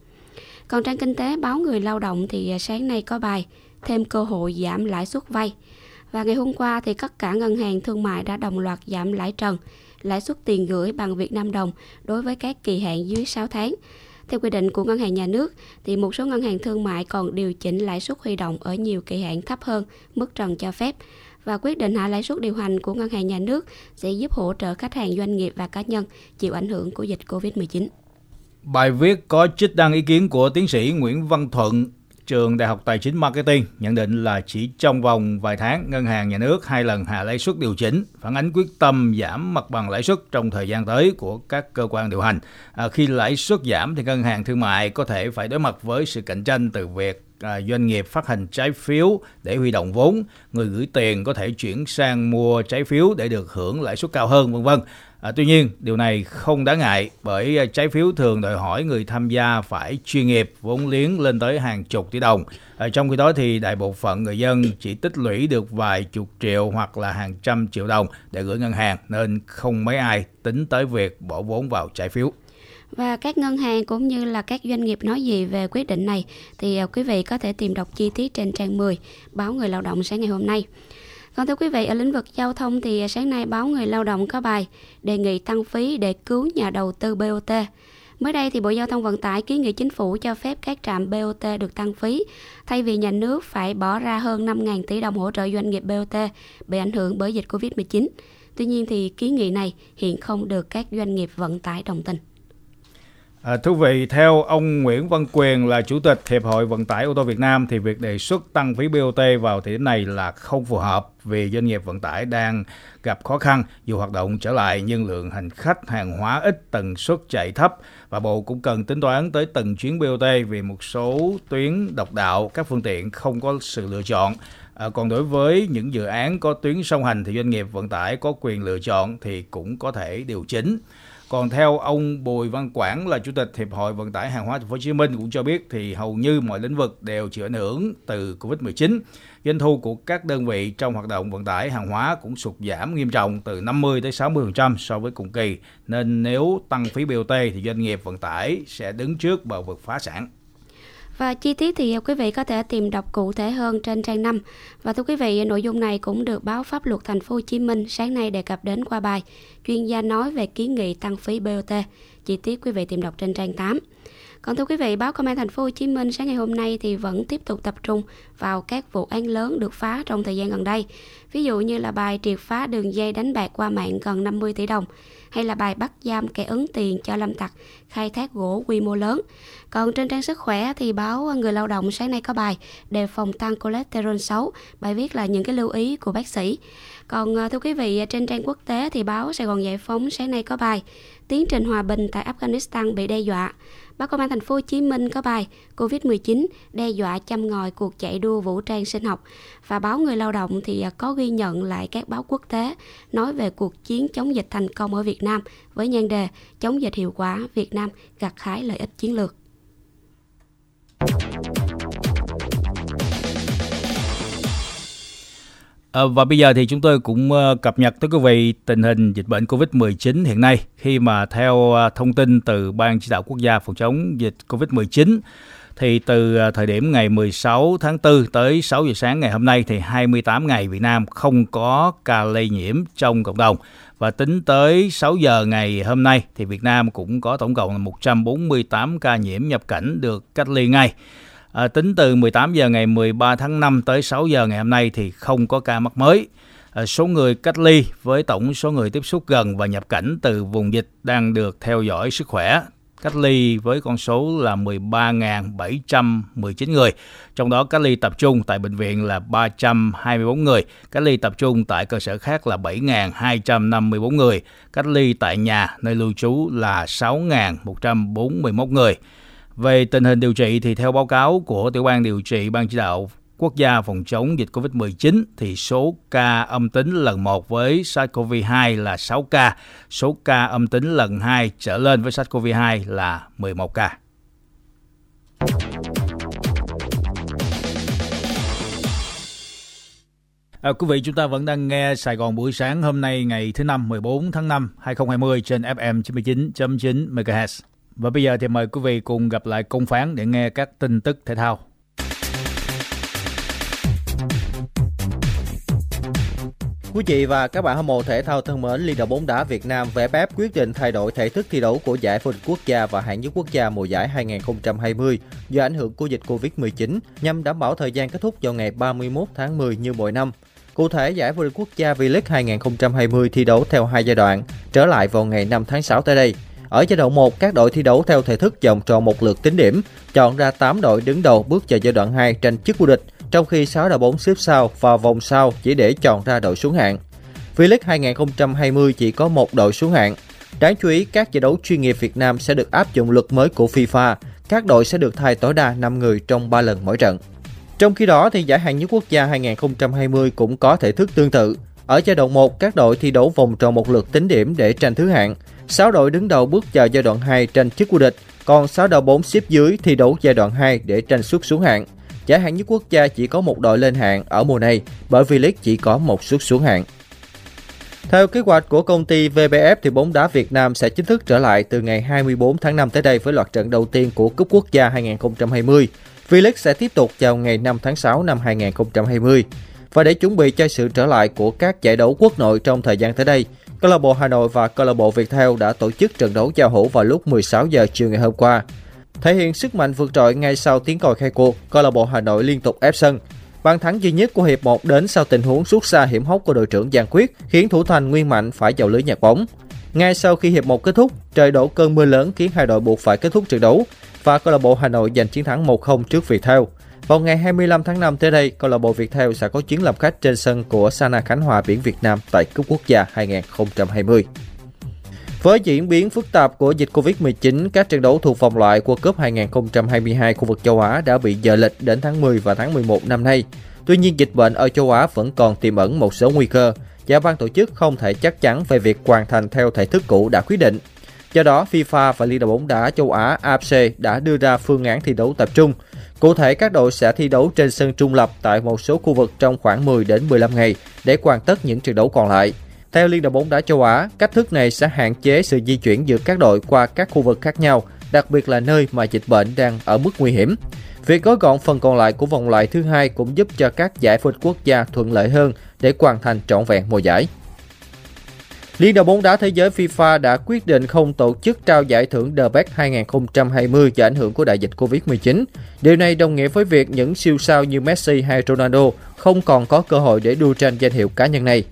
S19: Còn trang kinh tế báo Người Lao động thì à, sáng nay có bài thêm cơ hội giảm lãi suất vay. Và ngày hôm qua thì tất cả ngân hàng thương mại đã đồng loạt giảm lãi trần, lãi suất tiền gửi bằng Việt Nam đồng đối với các kỳ hạn dưới 6 tháng. Theo quy định của ngân hàng nhà nước, thì một số ngân hàng thương mại còn điều chỉnh lãi suất huy động ở nhiều kỳ hạn thấp hơn mức trần cho phép và quyết định hạ lãi suất điều hành của ngân hàng nhà nước sẽ giúp hỗ trợ khách hàng doanh nghiệp và cá nhân chịu ảnh hưởng của dịch Covid-19.
S1: Bài viết có trích đăng ý kiến của tiến sĩ Nguyễn Văn Thuận, trường Đại học Tài chính Marketing nhận định là chỉ trong vòng vài tháng, ngân hàng nhà nước hai lần hạ lãi suất điều chỉnh, phản ánh quyết tâm giảm mặt bằng lãi suất trong thời gian tới của các cơ quan điều hành. À, khi lãi suất giảm thì ngân hàng thương mại có thể phải đối mặt với sự cạnh tranh từ việc à, doanh nghiệp phát hành trái phiếu để huy động vốn, người gửi tiền có thể chuyển sang mua trái phiếu để được hưởng lãi suất cao hơn, vân vân. À, tuy nhiên, điều này không đáng ngại bởi à, trái phiếu thường đòi hỏi người tham gia phải chuyên nghiệp, vốn liếng lên tới hàng chục tỷ đồng. À, trong khi đó thì đại bộ phận người dân chỉ tích lũy được vài chục triệu hoặc là hàng trăm triệu đồng để gửi ngân hàng nên không mấy ai tính tới việc bỏ vốn vào trái phiếu.
S19: Và các ngân hàng cũng như là các doanh nghiệp nói gì về quyết định này thì à, quý vị có thể tìm đọc chi tiết trên trang 10 báo Người Lao động sáng ngày hôm nay. Còn thưa quý vị, ở lĩnh vực giao thông thì sáng nay báo Người Lao động có bài đề nghị tăng phí để cứu nhà đầu tư BOT. Mới đây thì Bộ Giao thông Vận tải kiến nghị chính phủ cho phép các trạm BOT được tăng phí, thay vì nhà nước phải bỏ ra hơn 5.000 tỷ đồng hỗ trợ doanh nghiệp BOT bị ảnh hưởng bởi dịch Covid-19. Tuy nhiên thì kiến nghị này hiện không được các doanh nghiệp vận tải đồng tình.
S1: À, thưa vị, theo ông Nguyễn Văn Quyền là Chủ tịch Hiệp hội Vận tải ô tô Việt Nam thì việc đề xuất tăng phí BOT vào thời điểm này là không phù hợp vì doanh nghiệp vận tải đang gặp khó khăn dù hoạt động trở lại nhưng lượng hành khách hàng hóa ít tần suất chạy thấp và Bộ cũng cần tính toán tới từng chuyến BOT vì một số tuyến độc đạo các phương tiện không có sự lựa chọn. À, còn đối với những dự án có tuyến song hành thì doanh nghiệp vận tải có quyền lựa chọn thì cũng có thể điều chỉnh. Còn theo ông Bùi Văn Quảng là chủ tịch Hiệp hội Vận tải hàng hóa Thành phố Hồ Chí Minh cũng cho biết thì hầu như mọi lĩnh vực đều chịu ảnh hưởng từ Covid-19. Doanh thu của các đơn vị trong hoạt động vận tải hàng hóa cũng sụt giảm nghiêm trọng từ 50 tới 60% so với cùng kỳ. Nên nếu tăng phí BOT thì doanh nghiệp vận tải sẽ đứng trước bờ vực phá sản.
S19: Và chi tiết thì quý vị có thể tìm đọc cụ thể hơn trên trang 5. Và thưa quý vị, nội dung này cũng được báo pháp luật thành phố Hồ Chí Minh sáng nay đề cập đến qua bài chuyên gia nói về kiến nghị tăng phí BOT. Chi tiết quý vị tìm đọc trên trang 8. Còn thưa quý vị, báo Công an thành phố Hồ Chí Minh sáng ngày hôm nay thì vẫn tiếp tục tập trung vào các vụ án lớn được phá trong thời gian gần đây. Ví dụ như là bài triệt phá đường dây đánh bạc qua mạng gần 50 tỷ đồng hay là bài bắt giam kẻ ứng tiền cho lâm tặc khai thác gỗ quy mô lớn. Còn trên trang sức khỏe thì báo Người Lao động sáng nay có bài đề phòng tăng cholesterol xấu, bài viết là những cái lưu ý của bác sĩ. Còn à, thưa quý vị, à, trên trang quốc tế thì báo Sài Gòn Giải phóng sáng nay có bài Tiến trình hòa bình tại Afghanistan bị đe dọa. Báo Công an thành phố Hồ Chí Minh có bài Covid-19 đe dọa châm ngòi cuộc chạy đua vũ trang sinh học và báo Người Lao động thì à, có ghi nhận lại các báo quốc tế nói về cuộc chiến chống dịch thành công ở Việt Nam với nhan đề chống dịch hiệu quả, Việt Nam gặt hái lợi ích chiến lược.
S1: À, và bây giờ thì chúng tôi cũng ờ, cập nhật tới quý vị tình hình dịch bệnh COVID-19 hiện nay khi mà theo ờ, thông tin từ Ban chỉ đạo quốc gia phòng chống dịch COVID-19 thì từ thời điểm ngày 16 tháng 4 tới 6 giờ sáng ngày hôm nay thì 28 ngày Việt Nam không có ca lây nhiễm trong cộng đồng và tính tới 6 giờ ngày hôm nay thì Việt Nam cũng có tổng cộng là 148 ca nhiễm nhập cảnh được cách ly ngay. À, tính từ 18 giờ ngày 13 tháng 5 tới 6 giờ ngày hôm nay thì không có ca mắc mới. À, số người cách ly với tổng số người tiếp xúc gần và nhập cảnh từ vùng dịch đang được theo dõi sức khỏe cách ly với con số là 13.719 người. Trong đó cách ly tập trung tại bệnh viện là 324 người, cách ly tập trung tại cơ sở khác là 7.254 người, cách ly tại nhà nơi lưu trú là 6.141 người. Về tình hình điều trị thì theo báo cáo của tiểu ban điều trị ban chỉ đạo quốc gia phòng chống dịch COVID-19 thì số ca âm tính lần 1 với SARS-CoV-2 là 6 ca, số ca âm tính lần 2 trở lên với SARS-CoV-2 là 11 ca. À, quý vị chúng ta vẫn đang nghe Sài Gòn buổi sáng hôm nay ngày thứ năm 14 tháng 5 2020 trên FM 99.9 MHz. Và bây giờ thì mời quý vị cùng gặp lại công phán để nghe các tin tức thể thao.
S10: Quý vị và các bạn hâm mộ thể thao thân mến, Liên đoàn bóng đá Việt Nam VFF quyết định thay đổi thể thức thi đấu của giải vô địch quốc gia và hạng nhất quốc gia mùa giải 2020 do ảnh hưởng của dịch Covid-19 nhằm đảm bảo thời gian kết thúc vào ngày 31 tháng 10 như mọi năm. Cụ thể, giải vô địch quốc gia V-League 2020 thi đấu theo hai giai đoạn, trở lại vào ngày 5 tháng 6 tới đây. Ở giai đoạn 1, các đội thi đấu theo thể thức vòng tròn một lượt tính điểm, chọn ra 8 đội đứng đầu bước vào giai đoạn 2 tranh chức vô địch, trong khi 6 đội bóng xếp sau và vòng sau chỉ để chọn ra đội xuống hạng. V-League 2020 chỉ có một đội xuống hạng. Đáng chú ý, các giải đấu chuyên nghiệp Việt Nam sẽ được áp dụng luật mới của FIFA. Các đội sẽ được thay tối đa 5 người trong 3 lần mỗi trận. Trong khi đó, thì giải hạng nhất quốc gia 2020 cũng có thể thức tương tự. Ở giai đoạn 1, các đội thi đấu vòng tròn một lượt tính điểm để tranh thứ hạng. 6 đội đứng đầu bước vào giai đoạn 2 tranh chức vô địch, còn 6 đội 4 xếp dưới thi đấu giai đoạn 2 để tranh suất xuống hạng. Giải hạng nhất quốc gia chỉ có một đội lên hạng ở mùa này, bởi V.League chỉ có một suất xuống hạng. Theo kế hoạch của công ty VBF thì bóng đá Việt Nam sẽ chính thức trở lại từ ngày 24 tháng 5 tới đây với loạt trận đầu tiên của Cúp Quốc gia 2020. V-League sẽ tiếp tục vào ngày 5 tháng 6 năm 2020. Và để chuẩn bị cho sự trở lại của các giải đấu quốc nội trong thời gian tới đây, câu lạc bộ Hà Nội và câu lạc bộ Viettel đã tổ chức trận đấu giao hữu vào lúc 16 giờ chiều ngày hôm qua. Thể hiện sức mạnh vượt trội ngay sau tiếng còi khai cuộc, câu lạc bộ Hà Nội liên tục ép sân. Bàn thắng duy nhất của hiệp 1 đến sau tình huống sút xa hiểm hóc của đội trưởng Giang Quyết khiến thủ thành Nguyên Mạnh phải vào lưới nhặt bóng. Ngay sau khi hiệp 1 kết thúc, trời đổ cơn mưa lớn khiến hai đội buộc phải kết thúc trận đấu và câu lạc bộ Hà Nội giành chiến thắng 1-0 trước Viettel. Vào ngày 25 tháng 5 tới đây, câu lạc bộ Viettel sẽ có chuyến làm khách trên sân của Sana Khánh Hòa biển Việt Nam tại Cúp Quốc gia 2020. Với diễn biến phức tạp của dịch Covid-19, các trận đấu thuộc vòng loại World Cup 2022 khu vực châu Á đã bị dời lịch đến tháng 10 và tháng 11 năm nay. Tuy nhiên, dịch bệnh ở châu Á vẫn còn tiềm ẩn một số nguy cơ và ban tổ chức không thể chắc chắn về việc hoàn thành theo thể thức cũ đã quyết định. Do đó, FIFA và Liên đoàn bóng đá châu Á AFC đã đưa ra phương án thi đấu tập trung. Cụ thể, các đội sẽ thi đấu trên sân trung lập tại một số khu vực trong khoảng 10 đến 15 ngày để hoàn tất những trận đấu còn lại. Theo Liên đoàn bóng đá châu Á, cách thức này sẽ hạn chế sự di chuyển giữa các đội qua các khu vực khác nhau, đặc biệt là nơi mà dịch bệnh đang ở mức nguy hiểm. Việc gói gọn phần còn lại của vòng loại thứ hai cũng giúp cho các giải vô địch quốc gia thuận lợi hơn để hoàn thành trọn vẹn mùa giải. Liên đoàn bóng đá thế giới FIFA đã quyết định không tổ chức trao giải thưởng The Best 2020 do ảnh hưởng của đại dịch Covid-19. Điều này đồng nghĩa với việc những siêu sao như Messi hay Ronaldo không còn có cơ hội để đua tranh danh hiệu cá nhân này.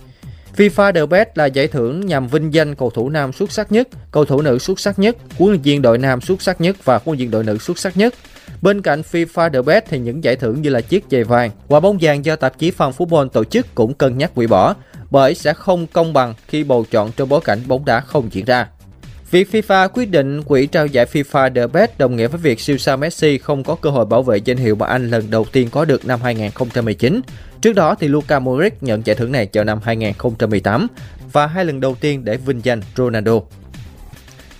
S10: FIFA The Best là giải thưởng nhằm vinh danh cầu thủ nam xuất sắc nhất, cầu thủ nữ xuất sắc nhất, huấn luyện viên đội nam xuất sắc nhất và huấn luyện viên đội nữ xuất sắc nhất. Bên cạnh FIFA The Best thì những giải thưởng như là chiếc giày vàng, quả bóng vàng do tạp chí Fan Football tổ chức cũng cân nhắc hủy bỏ, bởi sẽ không công bằng khi bầu chọn trong bối cảnh bóng đá không diễn ra. Việc FIFA quyết định quỹ trao giải FIFA The Best đồng nghĩa với việc siêu sao Messi không có cơ hội bảo vệ danh hiệu mà anh lần đầu tiên có được năm 2019. Trước đó thì Luka Modric nhận giải thưởng này vào năm 2018 và hai lần đầu tiên để vinh danh Ronaldo.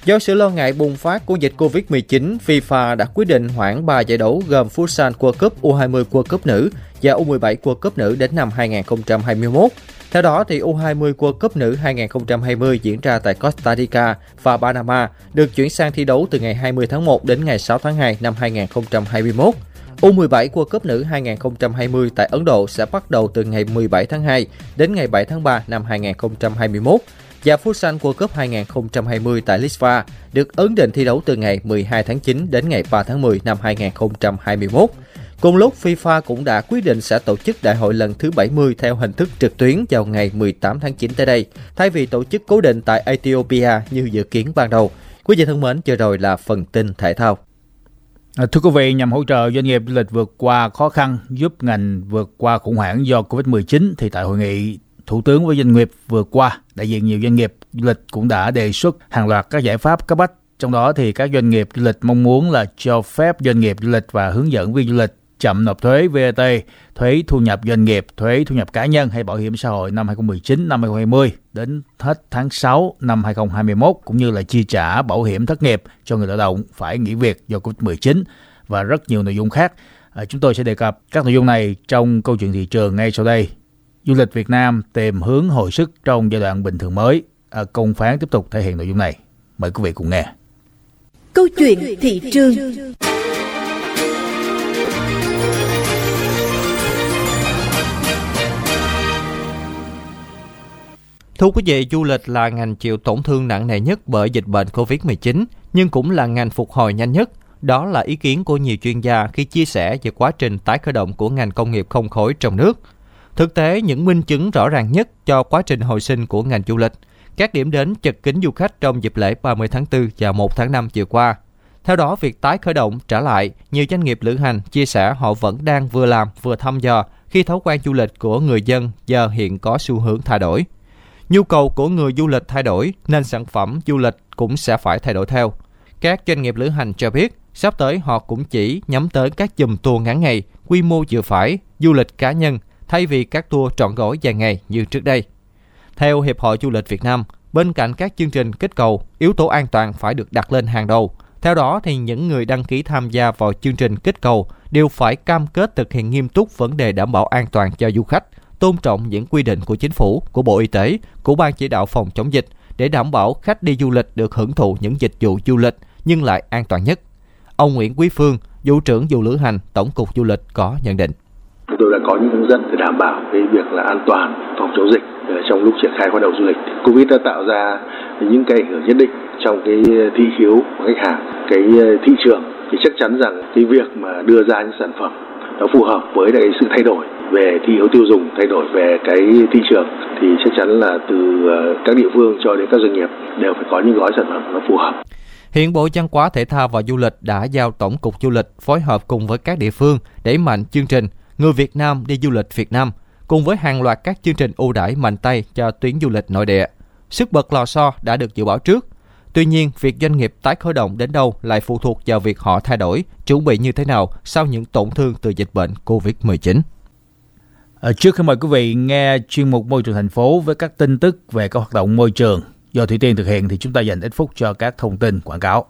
S10: Do sự lo ngại bùng phát của dịch Covid-19, FIFA đã quyết định hoãn 3 giải đấu gồm Futsal World Cup, U20 World Cup nữ và U17 World Cup nữ đến năm 2021. Theo đó, thì U20 World Cup nữ 2020 diễn ra tại Costa Rica và Panama được chuyển sang thi đấu từ ngày 20 tháng 1 đến ngày 6 tháng 2 năm 2021. U17 World Cup nữ 2020 tại Ấn Độ sẽ bắt đầu từ ngày 17 tháng 2 đến ngày 7 tháng 3 năm 2021 và Futsal World Cup 2020 tại Lisva được ấn định thi đấu từ ngày 12 tháng 9 đến ngày 3 tháng 10 năm 2021. Cùng lúc, FIFA cũng đã quyết định sẽ tổ chức đại hội lần thứ 70 theo hình thức trực tuyến vào ngày 18 tháng 9 tới đây, thay vì tổ chức cố định tại Ethiopia như dự kiến ban đầu. Quý vị thân mến, chờ rồi là phần tin thể thao.
S1: À, thưa quý vị, nhằm hỗ trợ doanh nghiệp du lịch vượt qua khó khăn, giúp ngành vượt qua khủng hoảng do Covid-19, thì tại hội nghị Thủ tướng với doanh nghiệp vừa qua, đại diện nhiều doanh nghiệp du lịch cũng đã đề xuất hàng loạt các giải pháp cấp bách. Trong đó thì các doanh nghiệp du lịch mong muốn là cho phép doanh nghiệp du lịch và hướng dẫn viên du lịch chậm nộp thuế VAT, thuế thu nhập doanh nghiệp, thuế thu nhập cá nhân hay bảo hiểm xã hội năm 2019, năm 2020 đến hết tháng 6 năm 2021 cũng như là chi trả bảo hiểm thất nghiệp cho người lao động phải nghỉ việc do Covid-19 và rất nhiều nội dung khác. À, chúng tôi sẽ đề cập các nội dung này trong câu chuyện thị trường ngay sau đây. Du lịch Việt Nam tìm hướng hồi sức trong giai đoạn bình thường mới. À, công phán tiếp tục thể hiện nội dung này. Mời quý vị cùng nghe.
S9: Câu chuyện thị trường
S10: Thưa quý vị, du lịch là ngành chịu tổn thương nặng nề nhất bởi dịch bệnh COVID-19, nhưng cũng là ngành phục hồi nhanh nhất. Đó là ý kiến của nhiều chuyên gia khi chia sẻ về quá trình tái khởi động của ngành công nghiệp không khối trong nước. Thực tế, những minh chứng rõ ràng nhất cho quá trình hồi sinh của ngành du lịch, các điểm đến chật kín du khách trong dịp lễ 30 tháng 4 và 1 tháng 5 vừa qua. Theo đó, việc tái khởi động trở lại, nhiều doanh nghiệp lữ hành chia sẻ họ vẫn đang vừa làm vừa thăm dò khi thói quen du lịch của người dân giờ hiện có xu hướng thay đổi. Nhu cầu của người du lịch thay đổi nên sản phẩm du lịch cũng sẽ phải thay đổi theo. Các doanh nghiệp lữ hành cho biết, sắp tới họ cũng chỉ nhắm tới các chùm tour ngắn ngày, quy mô vừa phải, du lịch cá nhân thay vì các tour trọn gói dài ngày như trước đây. Theo Hiệp hội Du lịch Việt Nam, bên cạnh các chương trình kích cầu, yếu tố an toàn phải được đặt lên hàng đầu. Theo đó thì những người đăng ký tham gia vào chương trình kích cầu đều phải cam kết thực hiện nghiêm túc vấn đề đảm bảo an toàn cho du khách, tôn trọng những quy định của chính phủ, của Bộ Y tế, của Ban chỉ đạo phòng chống dịch để đảm bảo khách đi du lịch được hưởng thụ những dịch vụ du lịch nhưng lại an toàn nhất. Ông Nguyễn Quý Phương, vụ trưởng vụ lữ hành Tổng cục Du lịch có nhận định.
S20: Chúng tôi đã có những hướng dẫn để đảm bảo cái việc là an toàn phòng chống dịch ờ, trong lúc triển khai hoạt động du lịch. Covid đã tạo ra những cái ảnh hưởng nhất định trong cái thị hiếu của khách hàng, cái ờ, thị trường thì chắc chắn rằng cái việc mà đưa ra những sản phẩm nó phù hợp với cái sự thay đổi về thị hiếu tiêu dùng, thay đổi về cái thị trường, thì chắc chắn là từ ờ, các địa phương cho đến các doanh nghiệp đều phải có những gói sản phẩm nó phù hợp.
S10: Hiện Bộ Văn hóa, Thể thao và Du lịch đã giao Tổng cục Du lịch phối hợp cùng với các địa phương đẩy mạnh chương trình Người Việt Nam đi du lịch Việt Nam, cùng với hàng loạt các chương trình ưu đãi mạnh tay cho tuyến du lịch nội địa. Sức bật lò xo đã được dự báo trước. Tuy nhiên, việc doanh nghiệp tái khởi động đến đâu lại phụ thuộc vào việc họ thay đổi, chuẩn bị như thế nào sau những tổn thương từ dịch bệnh COVID-19.
S1: À, trước khi mời quý vị nghe chuyên mục môi trường thành phố với các tin tức về các hoạt động môi trường, Do Thủy Tiên thực hiện thì chúng ta dành ít phút cho các thông tin quảng cáo.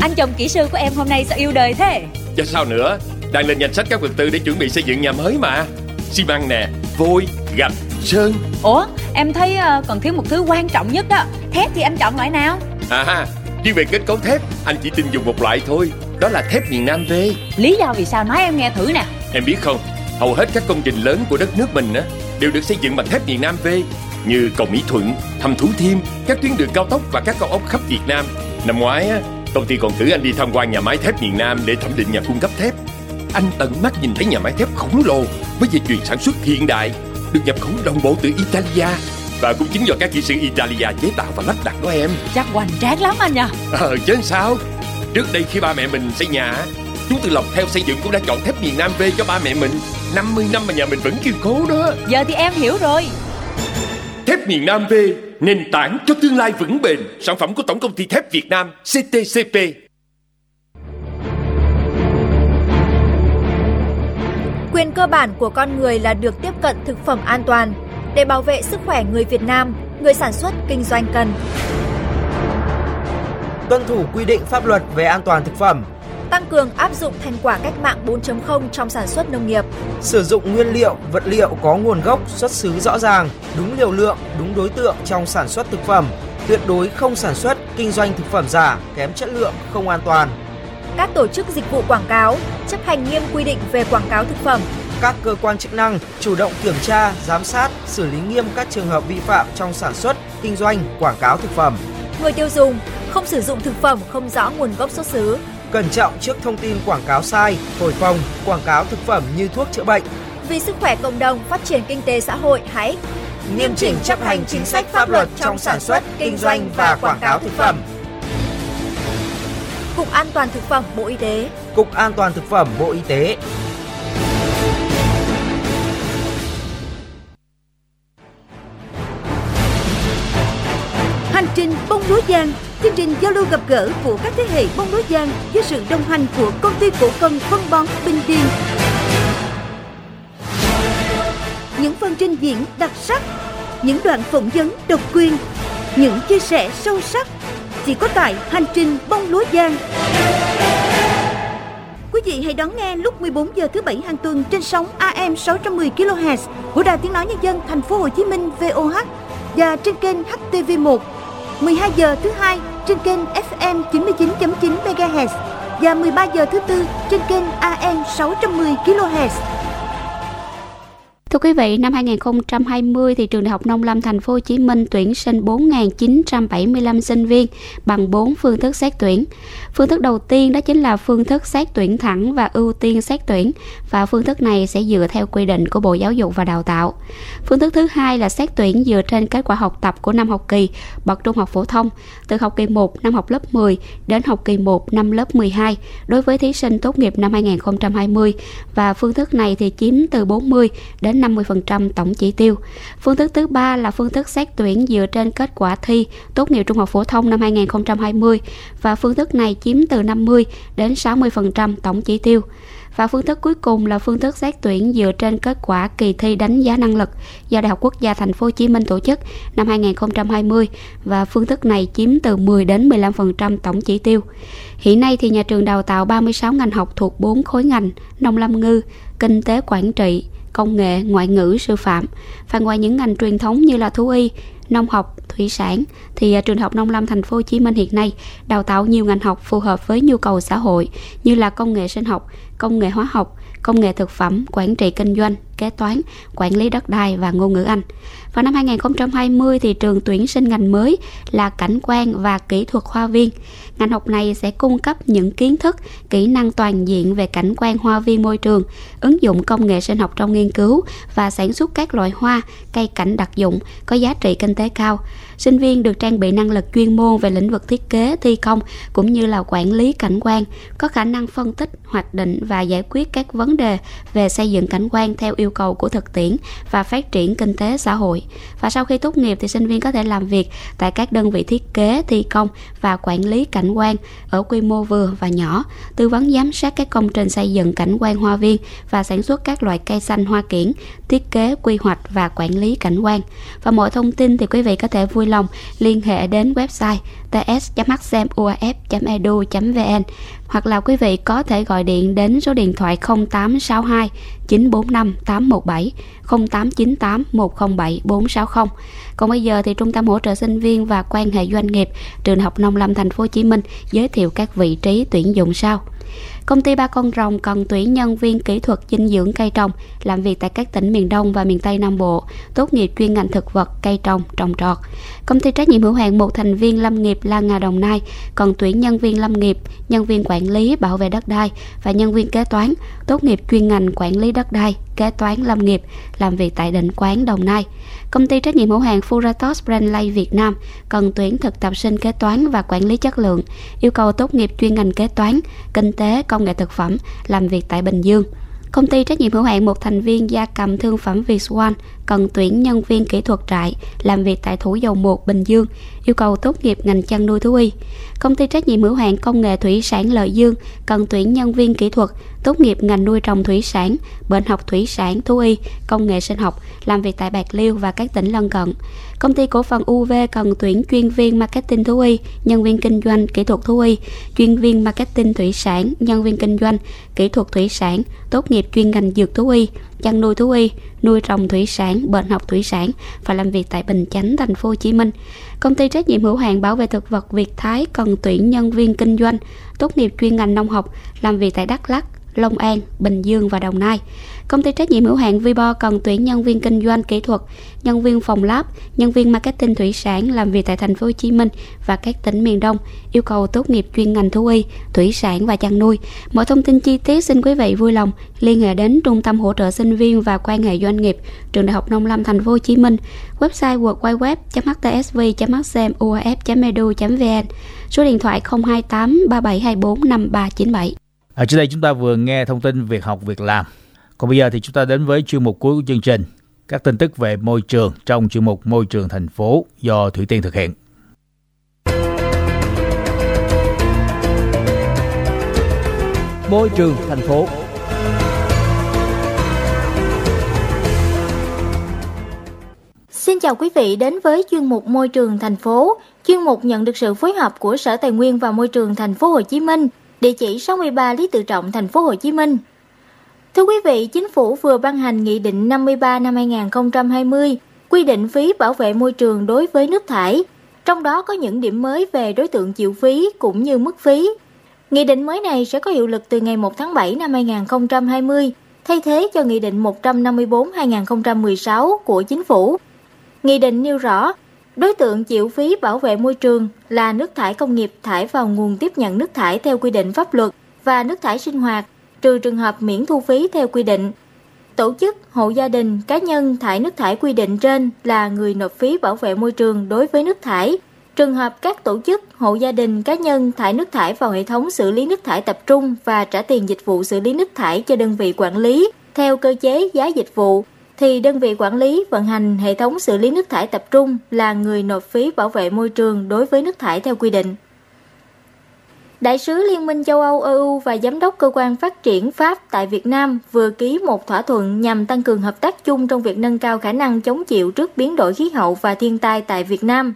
S21: Anh chồng kỹ sư của em hôm nay sao yêu đời thế?
S22: Chứ sao nữa, đang lên danh sách các vật tư để chuẩn bị xây dựng nhà mới mà. Xi măng nè, vôi, gạch, sơn.
S21: Ủa, em thấy ờ, còn thiếu một thứ quan trọng nhất đó. Thép thì anh chọn loại nào?
S22: À, riêng về kết cấu thép, anh chỉ tin dùng một loại thôi. Đó là thép miền Nam V.
S21: Lý do vì sao nói em nghe thử nè.
S22: Em biết không, hầu hết các công trình lớn của đất nước mình á đều được xây dựng bằng thép miền Nam V như cầu Mỹ Thuận, Thăm Thú Thiêm, các tuyến đường cao tốc và các cao ốc khắp Việt Nam. Năm ngoái á, công ty còn cử anh đi tham quan nhà máy thép miền Nam để thẩm định nhà cung cấp thép. Anh tận mắt nhìn thấy nhà máy thép khổng lồ với dây chuyền sản xuất hiện đại, được nhập khẩu đồng bộ từ Italia và cũng chính do các kỹ sư Italia chế tạo và lắp đặt đó em.
S21: Chắc hoành tráng lắm anh nha.
S22: Ờ chứ sao? Trước đây khi ba mẹ mình xây nhà, chúng từ lòng theo xây dựng cũng đã chọn thép miền Nam V cho ba mẹ mình. 50 năm mà nhà mình vẫn kiên cố đó.
S21: Giờ thì em hiểu rồi.
S22: Thép miền Nam V, nền tảng cho tương lai vững bền. Sản phẩm của Tổng công ty thép Việt Nam CTCP.
S9: Quyền cơ bản của con người là được tiếp cận thực phẩm an toàn. Để bảo vệ sức khỏe người Việt Nam, người sản xuất kinh doanh cần
S23: tuân thủ quy định pháp luật về an toàn thực phẩm,
S9: tăng cường áp dụng thành quả cách mạng 4.0 trong sản xuất nông nghiệp,
S23: sử dụng nguyên liệu, vật liệu có nguồn gốc, xuất xứ rõ ràng, đúng liều lượng, đúng đối tượng trong sản xuất thực phẩm, tuyệt đối không sản xuất, kinh doanh thực phẩm giả, kém chất lượng, không an toàn.
S9: Các tổ chức dịch vụ quảng cáo chấp hành nghiêm quy định về quảng cáo thực phẩm.
S23: Các cơ quan chức năng chủ động kiểm tra, giám sát, xử lý nghiêm các trường hợp vi phạm trong sản xuất, kinh doanh, quảng cáo thực phẩm.
S9: Người tiêu dùng không sử dụng thực phẩm không rõ nguồn gốc xuất xứ.
S23: Cẩn trọng trước thông tin quảng cáo sai, thổi phồng, quảng cáo thực phẩm như thuốc chữa bệnh.
S9: Vì sức khỏe cộng đồng, phát triển kinh tế xã hội, hãy
S23: nghiêm chỉnh chấp hành chính sách pháp luật trong sản xuất, kinh doanh và quảng cáo thực phẩm.
S9: Cục An toàn thực phẩm Bộ Y tế.
S23: Cục An toàn thực phẩm Bộ Y tế.
S9: Hành trình bông lúa giang chương trình giao lưu gặp gỡ của các thế hệ bông lúa giang với sự đồng hành của công ty cổ phần phân bón Bình Điền. Những phần trình diễn đặc sắc, những đoạn phỏng vấn độc quyền, những chia sẻ sâu sắc chỉ có tại hành trình bông lúa giang. Quý vị hãy đón nghe lúc 14 giờ thứ bảy hàng tuần trên sóng AM 610 kHz của Đài Tiếng nói nhân dân thành phố Hồ Chí Minh VOH và trên kênh HTV1 12 giờ thứ hai trên kênh FM 99.9 MHz và 13 giờ thứ tư trên kênh AM 610 kHz.
S19: Thưa quý vị, năm 2020 thì trường Đại học Nông lâm Thành phố Hồ Chí Minh tuyển sinh 4.975 sinh viên bằng 4 phương thức xét tuyển. Phương thức đầu tiên đó chính là phương thức xét tuyển thẳng và ưu tiên xét tuyển và phương thức này sẽ dựa theo quy định của Bộ Giáo dục và Đào tạo. Phương thức thứ hai là xét tuyển dựa trên kết quả học tập của năm học kỳ bậc trung học phổ thông từ học kỳ 1 năm học lớp 10 đến học kỳ 1 năm lớp 12 đối với thí sinh tốt nghiệp năm 2020 và phương thức này thì chiếm từ 40 đến 50% tổng chỉ tiêu. Phương thức thứ ba là phương thức xét tuyển dựa trên kết quả thi tốt nghiệp trung học phổ thông năm 2020 và phương thức này chiếm từ 50 đến 60% tổng chỉ tiêu. Và phương thức cuối cùng là phương thức xét tuyển dựa trên kết quả kỳ thi đánh giá năng lực do Đại học Quốc gia Thành phố Hồ Chí Minh tổ chức năm 2020 và phương thức này chiếm từ 10 đến 15% tổng chỉ tiêu. Hiện nay thì nhà trường đào tạo 36 ngành học thuộc 4 khối ngành: nông lâm ngư, kinh tế quản trị, công nghệ, ngoại ngữ, sư phạm. Và ngoài những ngành truyền thống như là thú y, nông học, thủy sản thì à, trường học nông lâm thành phố Hồ Chí Minh hiện nay đào tạo nhiều ngành học phù hợp với nhu cầu xã hội như là công nghệ sinh học, công nghệ hóa học, công nghệ thực phẩm, quản trị kinh doanh, kế toán, quản lý đất đai và ngôn ngữ Anh. Vào năm 2020 thì trường tuyển sinh ngành mới là cảnh quan và kỹ thuật hoa viên. Ngành học này sẽ cung cấp những kiến thức, kỹ năng toàn diện về cảnh quan hoa viên môi trường, ứng dụng công nghệ sinh học trong nghiên cứu và sản xuất các loại hoa, cây cảnh đặc dụng có giá trị kinh tế cao. Sinh viên được trang bị năng lực chuyên môn về lĩnh vực thiết kế, thi công cũng như là quản lý cảnh quan, có khả năng phân tích, hoạch định và giải quyết các vấn đề về xây dựng cảnh quan theo yêu yêu cầu của thực tiễn và phát triển kinh tế xã hội. Và sau khi tốt nghiệp thì sinh viên có thể làm việc tại các đơn vị thiết kế, thi công và quản lý cảnh quan ở quy mô vừa và nhỏ, tư vấn giám sát các công trình xây dựng cảnh quan hoa viên và sản xuất các loại cây xanh hoa kiển, thiết kế, quy hoạch và quản lý cảnh quan. Và mọi thông tin thì quý vị có thể vui lòng liên hệ đến website ts.hcmuaf.edu.vn hoặc là quý vị có thể gọi điện đến số điện thoại 0862 945 817 0898 107 460. Còn bây giờ thì Trung tâm hỗ trợ sinh viên và quan hệ doanh nghiệp Trường học Nông Lâm Thành phố Hồ Chí Minh giới thiệu các vị trí tuyển dụng sau. Công ty Ba Con Rồng cần tuyển nhân viên kỹ thuật dinh dưỡng cây trồng làm việc tại các tỉnh miền Đông và miền Tây Nam Bộ, tốt nghiệp chuyên ngành thực vật, cây trồng, trồng trọt. Công ty trách nhiệm hữu hạn một thành viên lâm nghiệp La Ngà Đồng Nai cần tuyển nhân viên lâm nghiệp, nhân viên quản lý bảo vệ đất đai và nhân viên kế toán, tốt nghiệp chuyên ngành quản lý đất đai, kế toán lâm nghiệp, làm việc tại định quán Đồng Nai. Công ty trách nhiệm hữu hạn Furatos Brandlay Việt Nam cần tuyển thực tập sinh kế toán và quản lý chất lượng, yêu cầu tốt nghiệp chuyên ngành kế toán, kinh tế, công nghệ thực phẩm, làm việc tại Bình Dương. Công ty trách nhiệm hữu hạn một thành viên gia cầm thương phẩm Visual cần tuyển nhân viên kỹ thuật trại làm việc tại Thủ Dầu Một, Bình Dương, yêu cầu tốt nghiệp ngành chăn nuôi thú y. Công ty trách nhiệm hữu hạn công nghệ thủy sản Lợi Dương cần tuyển nhân viên kỹ thuật tốt nghiệp ngành nuôi trồng thủy sản, bệnh học thủy sản, thú y, công nghệ sinh học, làm việc tại Bạc Liêu và các tỉnh lân cận. Công ty cổ phần UV cần tuyển chuyên viên marketing thú y, nhân viên kinh doanh kỹ thuật thú y, chuyên viên marketing thủy sản, nhân viên kinh doanh kỹ thuật thủy sản, tốt nghiệp chuyên ngành dược thú y, chăn nuôi thú y, nuôi trồng thủy sản, bệnh học thủy sản và làm việc tại Bình Chánh, thành phố Hồ Chí Minh. Công ty trách nhiệm hữu hạn bảo vệ thực vật Việt Thái cần tuyển nhân viên kinh doanh, tốt nghiệp chuyên ngành nông học, làm việc tại Đắk Lắk, Long An, Bình Dương và Đồng Nai. Công ty trách nhiệm hữu hạn Vibo cần tuyển nhân viên kinh doanh kỹ thuật, nhân viên phòng lab, nhân viên marketing thủy sản làm việc tại thành phố Hồ Chí Minh và các tỉnh miền Đông, yêu cầu tốt nghiệp chuyên ngành thú y, thủy sản và chăn nuôi. Mọi thông tin chi tiết xin quý vị vui lòng liên hệ đến Trung tâm hỗ trợ sinh viên và quan hệ doanh nghiệp Trường Đại học Nông Lâm thành phố Hồ Chí Minh, website www.htsv.hcmuaf.edu.vn, số điện thoại 028 3724 5397.
S1: Ở trên đây chúng ta vừa nghe thông tin việc học việc làm. Còn bây giờ thì chúng ta đến với chuyên mục cuối của chương trình. Các tin tức về môi trường trong chuyên mục Môi trường thành phố do Thủy Tiên thực hiện.
S23: Môi trường thành phố
S24: Xin chào quý vị đến với chuyên mục Môi trường thành phố. Chuyên mục nhận được sự phối hợp của Sở Tài nguyên và Môi trường thành phố Hồ Chí Minh, địa chỉ 63 Lý Tự Trọng, thành phố Hồ Chí Minh. Thưa quý vị, Chính phủ vừa ban hành Nghị định 53 năm 2020 quy định phí bảo vệ môi trường đối với nước thải, trong đó có những điểm mới về đối tượng chịu phí cũng như mức phí. Nghị định mới này sẽ có hiệu lực từ ngày 1 tháng 7 năm 2020, thay thế cho Nghị định 154-2016 của Chính phủ. Nghị định nêu rõ, đối tượng chịu phí bảo vệ môi trường là nước thải công nghiệp thải vào nguồn tiếp nhận nước thải theo quy định pháp luật và nước thải sinh hoạt trừ trường hợp miễn thu phí theo quy định. Tổ chức, hộ gia đình, cá nhân thải nước thải quy định trên là người nộp phí bảo vệ môi trường đối với nước thải. Trường hợp các tổ chức, hộ gia đình, cá nhân thải nước thải vào hệ thống xử lý nước thải tập trung và trả tiền dịch vụ xử lý nước thải cho đơn vị quản lý theo cơ chế giá dịch vụ, thì đơn vị quản lý vận hành hệ thống xử lý nước thải tập trung là người nộp phí bảo vệ môi trường đối với nước thải theo quy định. Đại sứ Liên minh châu Âu EU và Giám đốc Cơ quan Phát triển Pháp tại Việt Nam vừa ký một thỏa thuận nhằm tăng cường hợp tác chung trong việc nâng cao khả năng chống chịu trước biến đổi khí hậu và thiên tai tại Việt Nam.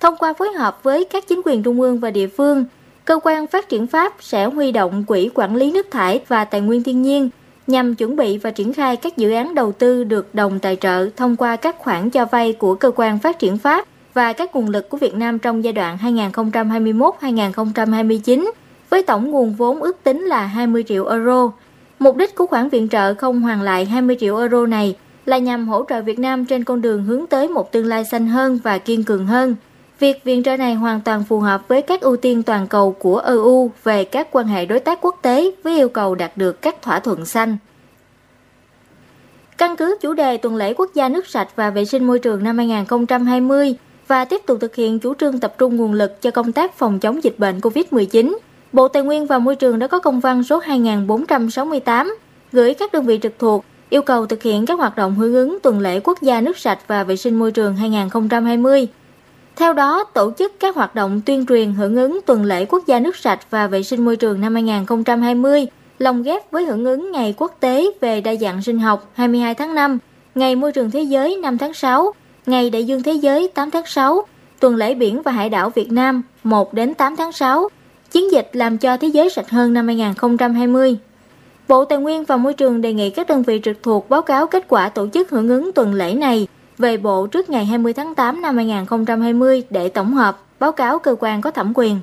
S24: Thông qua phối hợp với các chính quyền trung ương và địa phương, Cơ quan Phát triển Pháp sẽ huy động Quỹ Quản lý nước thải và Tài nguyên thiên nhiên nhằm chuẩn bị và triển khai các dự án đầu tư được đồng tài trợ thông qua các khoản cho vay của Cơ quan Phát triển Pháp và các nguồn lực của Việt Nam trong giai đoạn 2021-2029 với tổng nguồn vốn ước tính là 20 triệu euro. Mục đích của khoản viện trợ không hoàn lại 20 triệu euro này là nhằm hỗ trợ Việt Nam trên con đường hướng tới một tương lai xanh hơn và kiên cường hơn. Việc viện trợ này hoàn toàn phù hợp với các ưu tiên toàn cầu của EU về các quan hệ đối tác quốc tế với yêu cầu đạt được các thỏa thuận xanh. Căn cứ chủ đề tuần lễ quốc gia nước sạch và vệ sinh môi trường năm 2020, và tiếp tục thực hiện chủ trương tập trung nguồn lực cho công tác phòng chống dịch bệnh COVID-19. Bộ Tài nguyên và Môi trường đã có công văn số 2468 gửi các đơn vị trực thuộc yêu cầu thực hiện các hoạt động hưởng ứng tuần lễ quốc gia nước sạch và vệ sinh môi trường 2020. Theo đó, tổ chức các hoạt động tuyên truyền hưởng ứng tuần lễ quốc gia nước sạch và vệ sinh môi trường năm 2020, lồng ghép với hưởng ứng Ngày Quốc tế về đa dạng sinh học 22 tháng 5, Ngày Môi trường Thế giới 5 tháng 6, Ngày Đại dương Thế giới 8 tháng 6, Tuần lễ biển và hải đảo Việt Nam 1 đến 8 tháng 6, Chiến dịch làm cho thế giới sạch hơn năm 2020. Bộ Tài nguyên và Môi trường đề nghị các đơn vị trực thuộc báo cáo kết quả tổ chức hưởng ứng tuần lễ này về Bộ trước ngày 20 tháng 8 năm 2020 để tổng hợp, báo cáo cơ quan có thẩm quyền.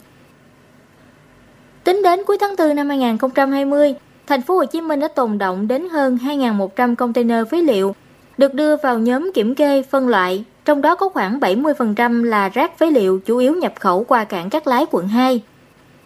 S24: Tính đến cuối tháng 4 năm 2020, thành phố Hồ Chí Minh đã tồn động đến hơn 2.100 container phế liệu được đưa vào nhóm kiểm kê phân loại, trong đó có khoảng 70% là rác phế liệu chủ yếu nhập khẩu qua cảng Cát Lái quận 2.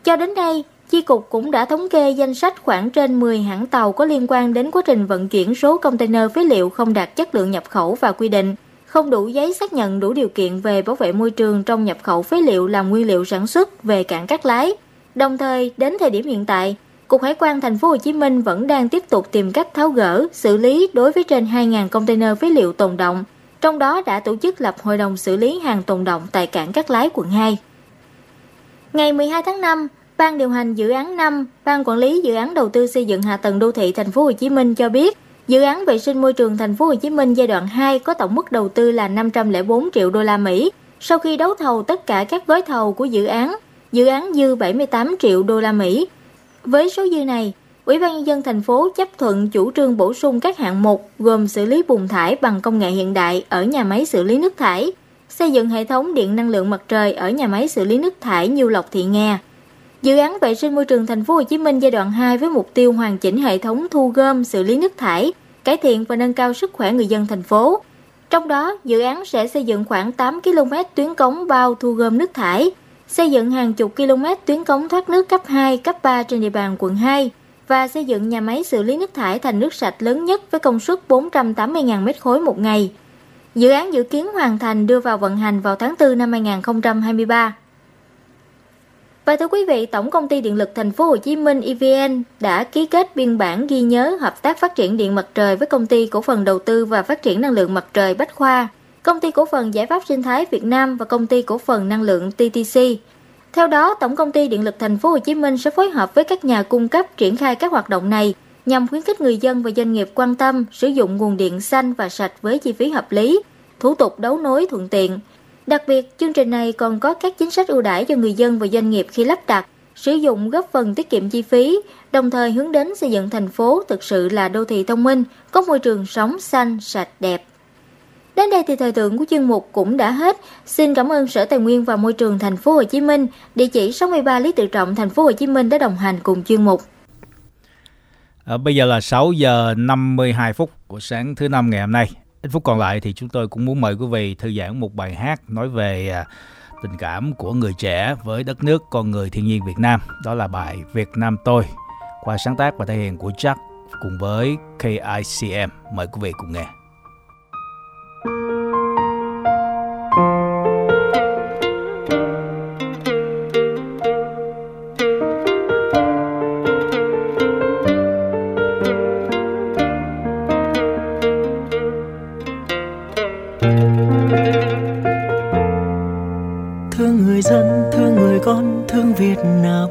S24: Cho đến nay, Chi cục cũng đã thống kê danh sách khoảng trên 10 hãng tàu có liên quan đến quá trình vận chuyển số container phế liệu không đạt chất lượng nhập khẩu và quy định, không đủ giấy xác nhận đủ điều kiện về bảo vệ môi trường trong nhập khẩu phế liệu làm nguyên liệu sản xuất về cảng Cát Lái. Đồng thời, đến thời điểm hiện tại, Cục Hải quan thành phố Hồ Chí Minh vẫn đang tiếp tục tìm cách tháo gỡ, xử lý đối với trên 2.000 container phế liệu tồn động, trong đó đã tổ chức lập hội đồng xử lý hàng tồn động tại cảng Cát Lái quận 2. Ngày 12 tháng 5, Ban điều hành dự án 5, Ban quản lý dự án đầu tư xây dựng hạ tầng đô thị thành phố Hồ Chí Minh cho biết, dự án vệ sinh môi trường thành phố Hồ Chí Minh giai đoạn 2 có tổng mức đầu tư là 504 triệu đô la Mỹ. Sau khi đấu thầu tất cả các gói thầu của dự án, dự án dư 78 triệu đô la Mỹ. Với số dư này, Ủy ban nhân dân thành phố chấp thuận chủ trương bổ sung các hạng mục gồm xử lý bùn thải bằng công nghệ hiện đại ở nhà máy xử lý nước thải, xây dựng hệ thống điện năng lượng mặt trời ở nhà máy xử lý nước thải Nhiêu Lộc Thị Nga, Dự án vệ sinh môi trường thành phố Hồ Chí Minh giai đoạn 2 với mục tiêu hoàn chỉnh hệ thống thu gom, xử lý nước thải, cải thiện và nâng cao sức khỏe người dân thành phố. Trong đó, dự án sẽ xây dựng khoảng 8 km tuyến cống bao thu gom nước thải, xây dựng hàng chục km tuyến cống thoát nước cấp 2, cấp 3 trên địa bàn quận 2 và xây dựng nhà máy xử lý nước thải thành nước sạch lớn nhất với công suất 480.000 m khối một ngày. Dự án dự kiến hoàn thành đưa vào vận hành vào tháng 4 năm 2023. Và thưa quý vị, Tổng công ty Điện lực Thành phố Hồ Chí Minh EVN đã ký kết biên bản ghi nhớ hợp tác phát triển điện mặt trời với công ty cổ phần đầu tư và phát triển năng lượng mặt trời Bách Khoa, công ty cổ phần giải pháp sinh thái Việt Nam và công ty cổ phần năng lượng TTC. Theo đó, Tổng công ty Điện lực Thành phố Hồ Chí Minh sẽ phối hợp với các nhà cung cấp triển khai các hoạt động này nhằm khuyến khích người dân và doanh nghiệp quan tâm sử dụng nguồn điện xanh và sạch với chi phí hợp lý, thủ tục đấu nối thuận tiện Đặc biệt, chương trình này còn có các chính sách ưu đãi cho người dân và doanh nghiệp khi lắp đặt, sử dụng góp phần tiết kiệm chi phí, đồng thời hướng đến xây dựng thành phố thực sự là đô thị thông minh, có môi trường sống xanh, sạch, đẹp. Đến đây thì thời lượng của chương mục cũng đã hết. Xin cảm ơn Sở Tài nguyên và Môi trường thành phố Hồ Chí Minh, địa chỉ 63 Lý Tự Trọng, thành phố Hồ Chí Minh đã đồng hành cùng chương mục.
S1: À, bây giờ là 6 giờ 52 phút của sáng thứ năm ngày hôm nay. Ít phút còn lại thì chúng tôi cũng muốn mời quý vị thư giãn một bài hát nói về à, tình cảm của người trẻ với đất nước, con người thiên nhiên Việt Nam. Đó là bài Việt Nam tôi, qua sáng tác và thể hiện của Jack cùng với KICM. Mời quý vị cùng nghe.
S6: Dân thương người con thương Việt Nam.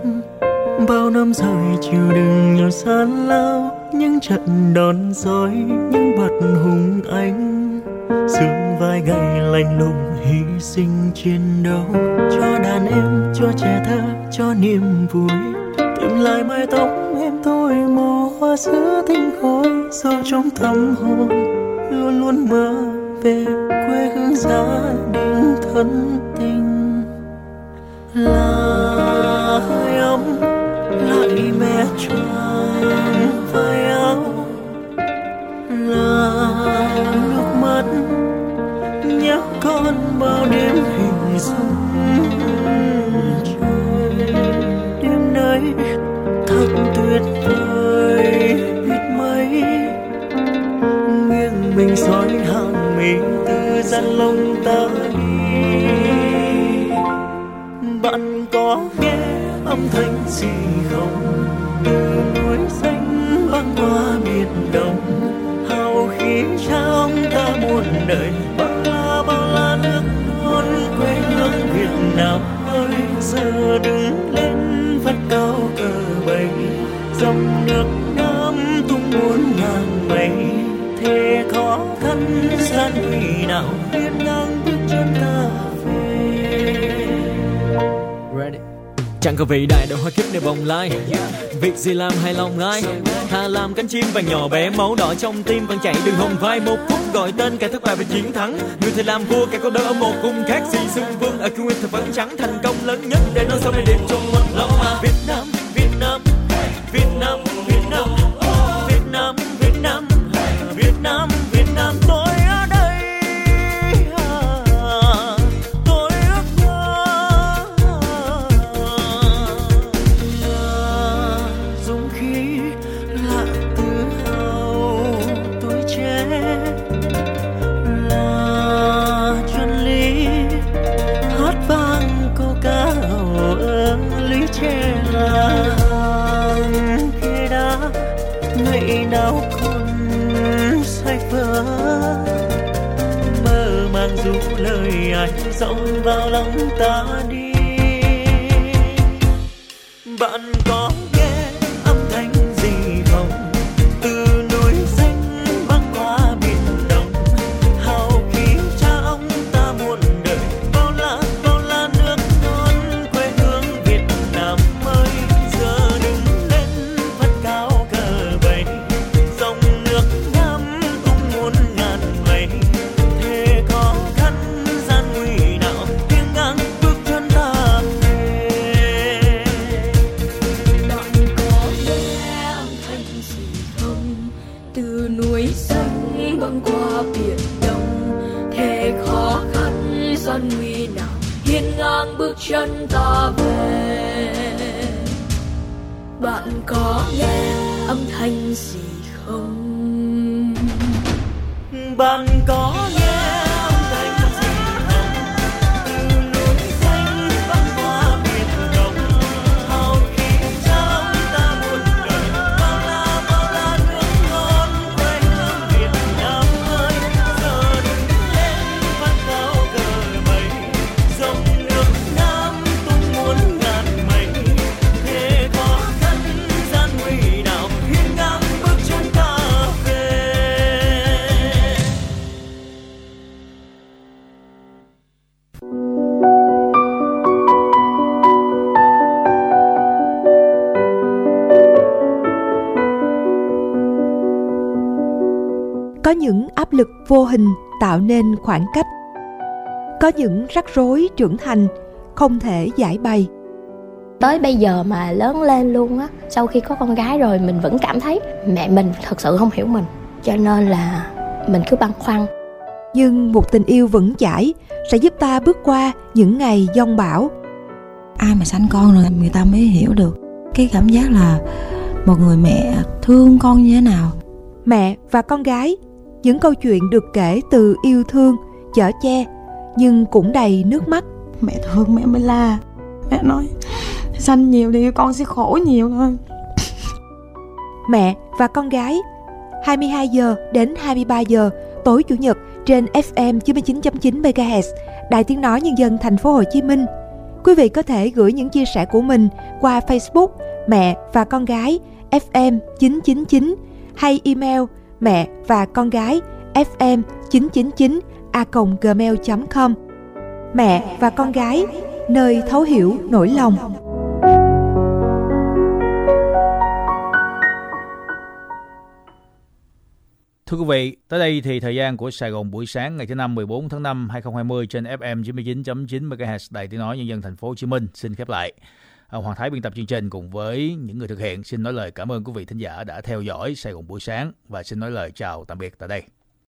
S6: Bao năm rồi chịu đựng nhiều gian lao, những trận đòn roi, những bật hùng anh. Xương vai gầy lạnh lùng hy sinh chiến đấu, cho đàn em, cho trẻ thơ, cho niềm vui. Tìm lại mái tóc em tôi màu hoa sữa tinh khói sâu trong tâm hồn luôn luôn mơ về quê hương gia đình thân tình là hơi ấm, lại mẹ tròn vai áo. Là nước mắt nhắc con bao đêm hình dung trời đêm nay thật tuyệt vời, biết mấy nghiêng mình soi hàng mi từ gian lông ta có nghe âm thanh gì không? Từ núi xanh băng qua biển đông hào
S25: khí trong ta muôn đời. Bao la bao la nước non quê hương Việt Nam ơi, giờ đứng lên vắt cao cờ bay dòng nước Nam tung muôn ngàn mây, thế khó khăn gian nguy nào?
S6: Chẳng có vị đại đâu hoa kiếp để bồng lai. Việc gì làm hài lòng ai? Thà làm cánh chim vàng nhỏ bé Máu đỏ trong tim vẫn chạy đường hồng vai. Một phút gọi tên kẻ thất bại và chiến thắng. Người thầy làm vua kẻ có đỡ một cùng khác gì xưng vương Ở cương nguyên thật vẫn trắng thành công lớn nhất. Để nói sau này đẹp trong một lòng mà. Việt Nam, Việt Nam, Việt Nam, Việt Nam Việt Nam, Việt Nam, Việt Nam, Việt Nam.
S26: Vô hình tạo nên khoảng cách. Có những rắc rối trưởng thành không thể giải bày.
S27: Tới bây giờ mà lớn lên luôn á sau khi có con gái rồi mình vẫn cảm thấy mẹ mình thật sự không hiểu mình cho nên là mình cứ băn khoăn.
S26: Nhưng một tình yêu vững chãi sẽ giúp ta bước qua những ngày giông bão.
S28: Ai mà sanh con rồi người ta mới hiểu được cái cảm giác là một người mẹ thương con như thế nào.
S26: Mẹ và con gái những câu chuyện được kể từ yêu thương chở che nhưng cũng đầy nước mắt.
S28: Mẹ thương mẹ mới la. Mẹ nói sanh nhiều thì con sẽ khổ nhiều thôi.
S26: Mẹ và con gái 22 giờ đến 23 giờ tối chủ nhật trên FM 99.9 MHz Đài Tiếng nói Nhân dân Thành phố Hồ Chí Minh. Quý vị có thể gửi những chia sẻ của mình qua Facebook Mẹ và con gái FM 999 hay email mẹ và con gái FM 999 a gmail.com Mẹ và con gái nơi thấu hiểu nỗi lòng.
S1: Thưa quý vị, tới đây thì thời gian của Sài Gòn buổi sáng ngày thứ năm 14 tháng 5 2020 trên FM 99.9 MHz Đài Tiếng nói nhân dân thành phố Hồ Chí Minh xin khép lại. À, Hoàng Thái biên tập chương trình cùng với những người thực hiện xin nói lời cảm ơn quý vị thính giả đã theo dõi Sài Gòn buổi sáng và xin nói lời chào tạm biệt tại đây.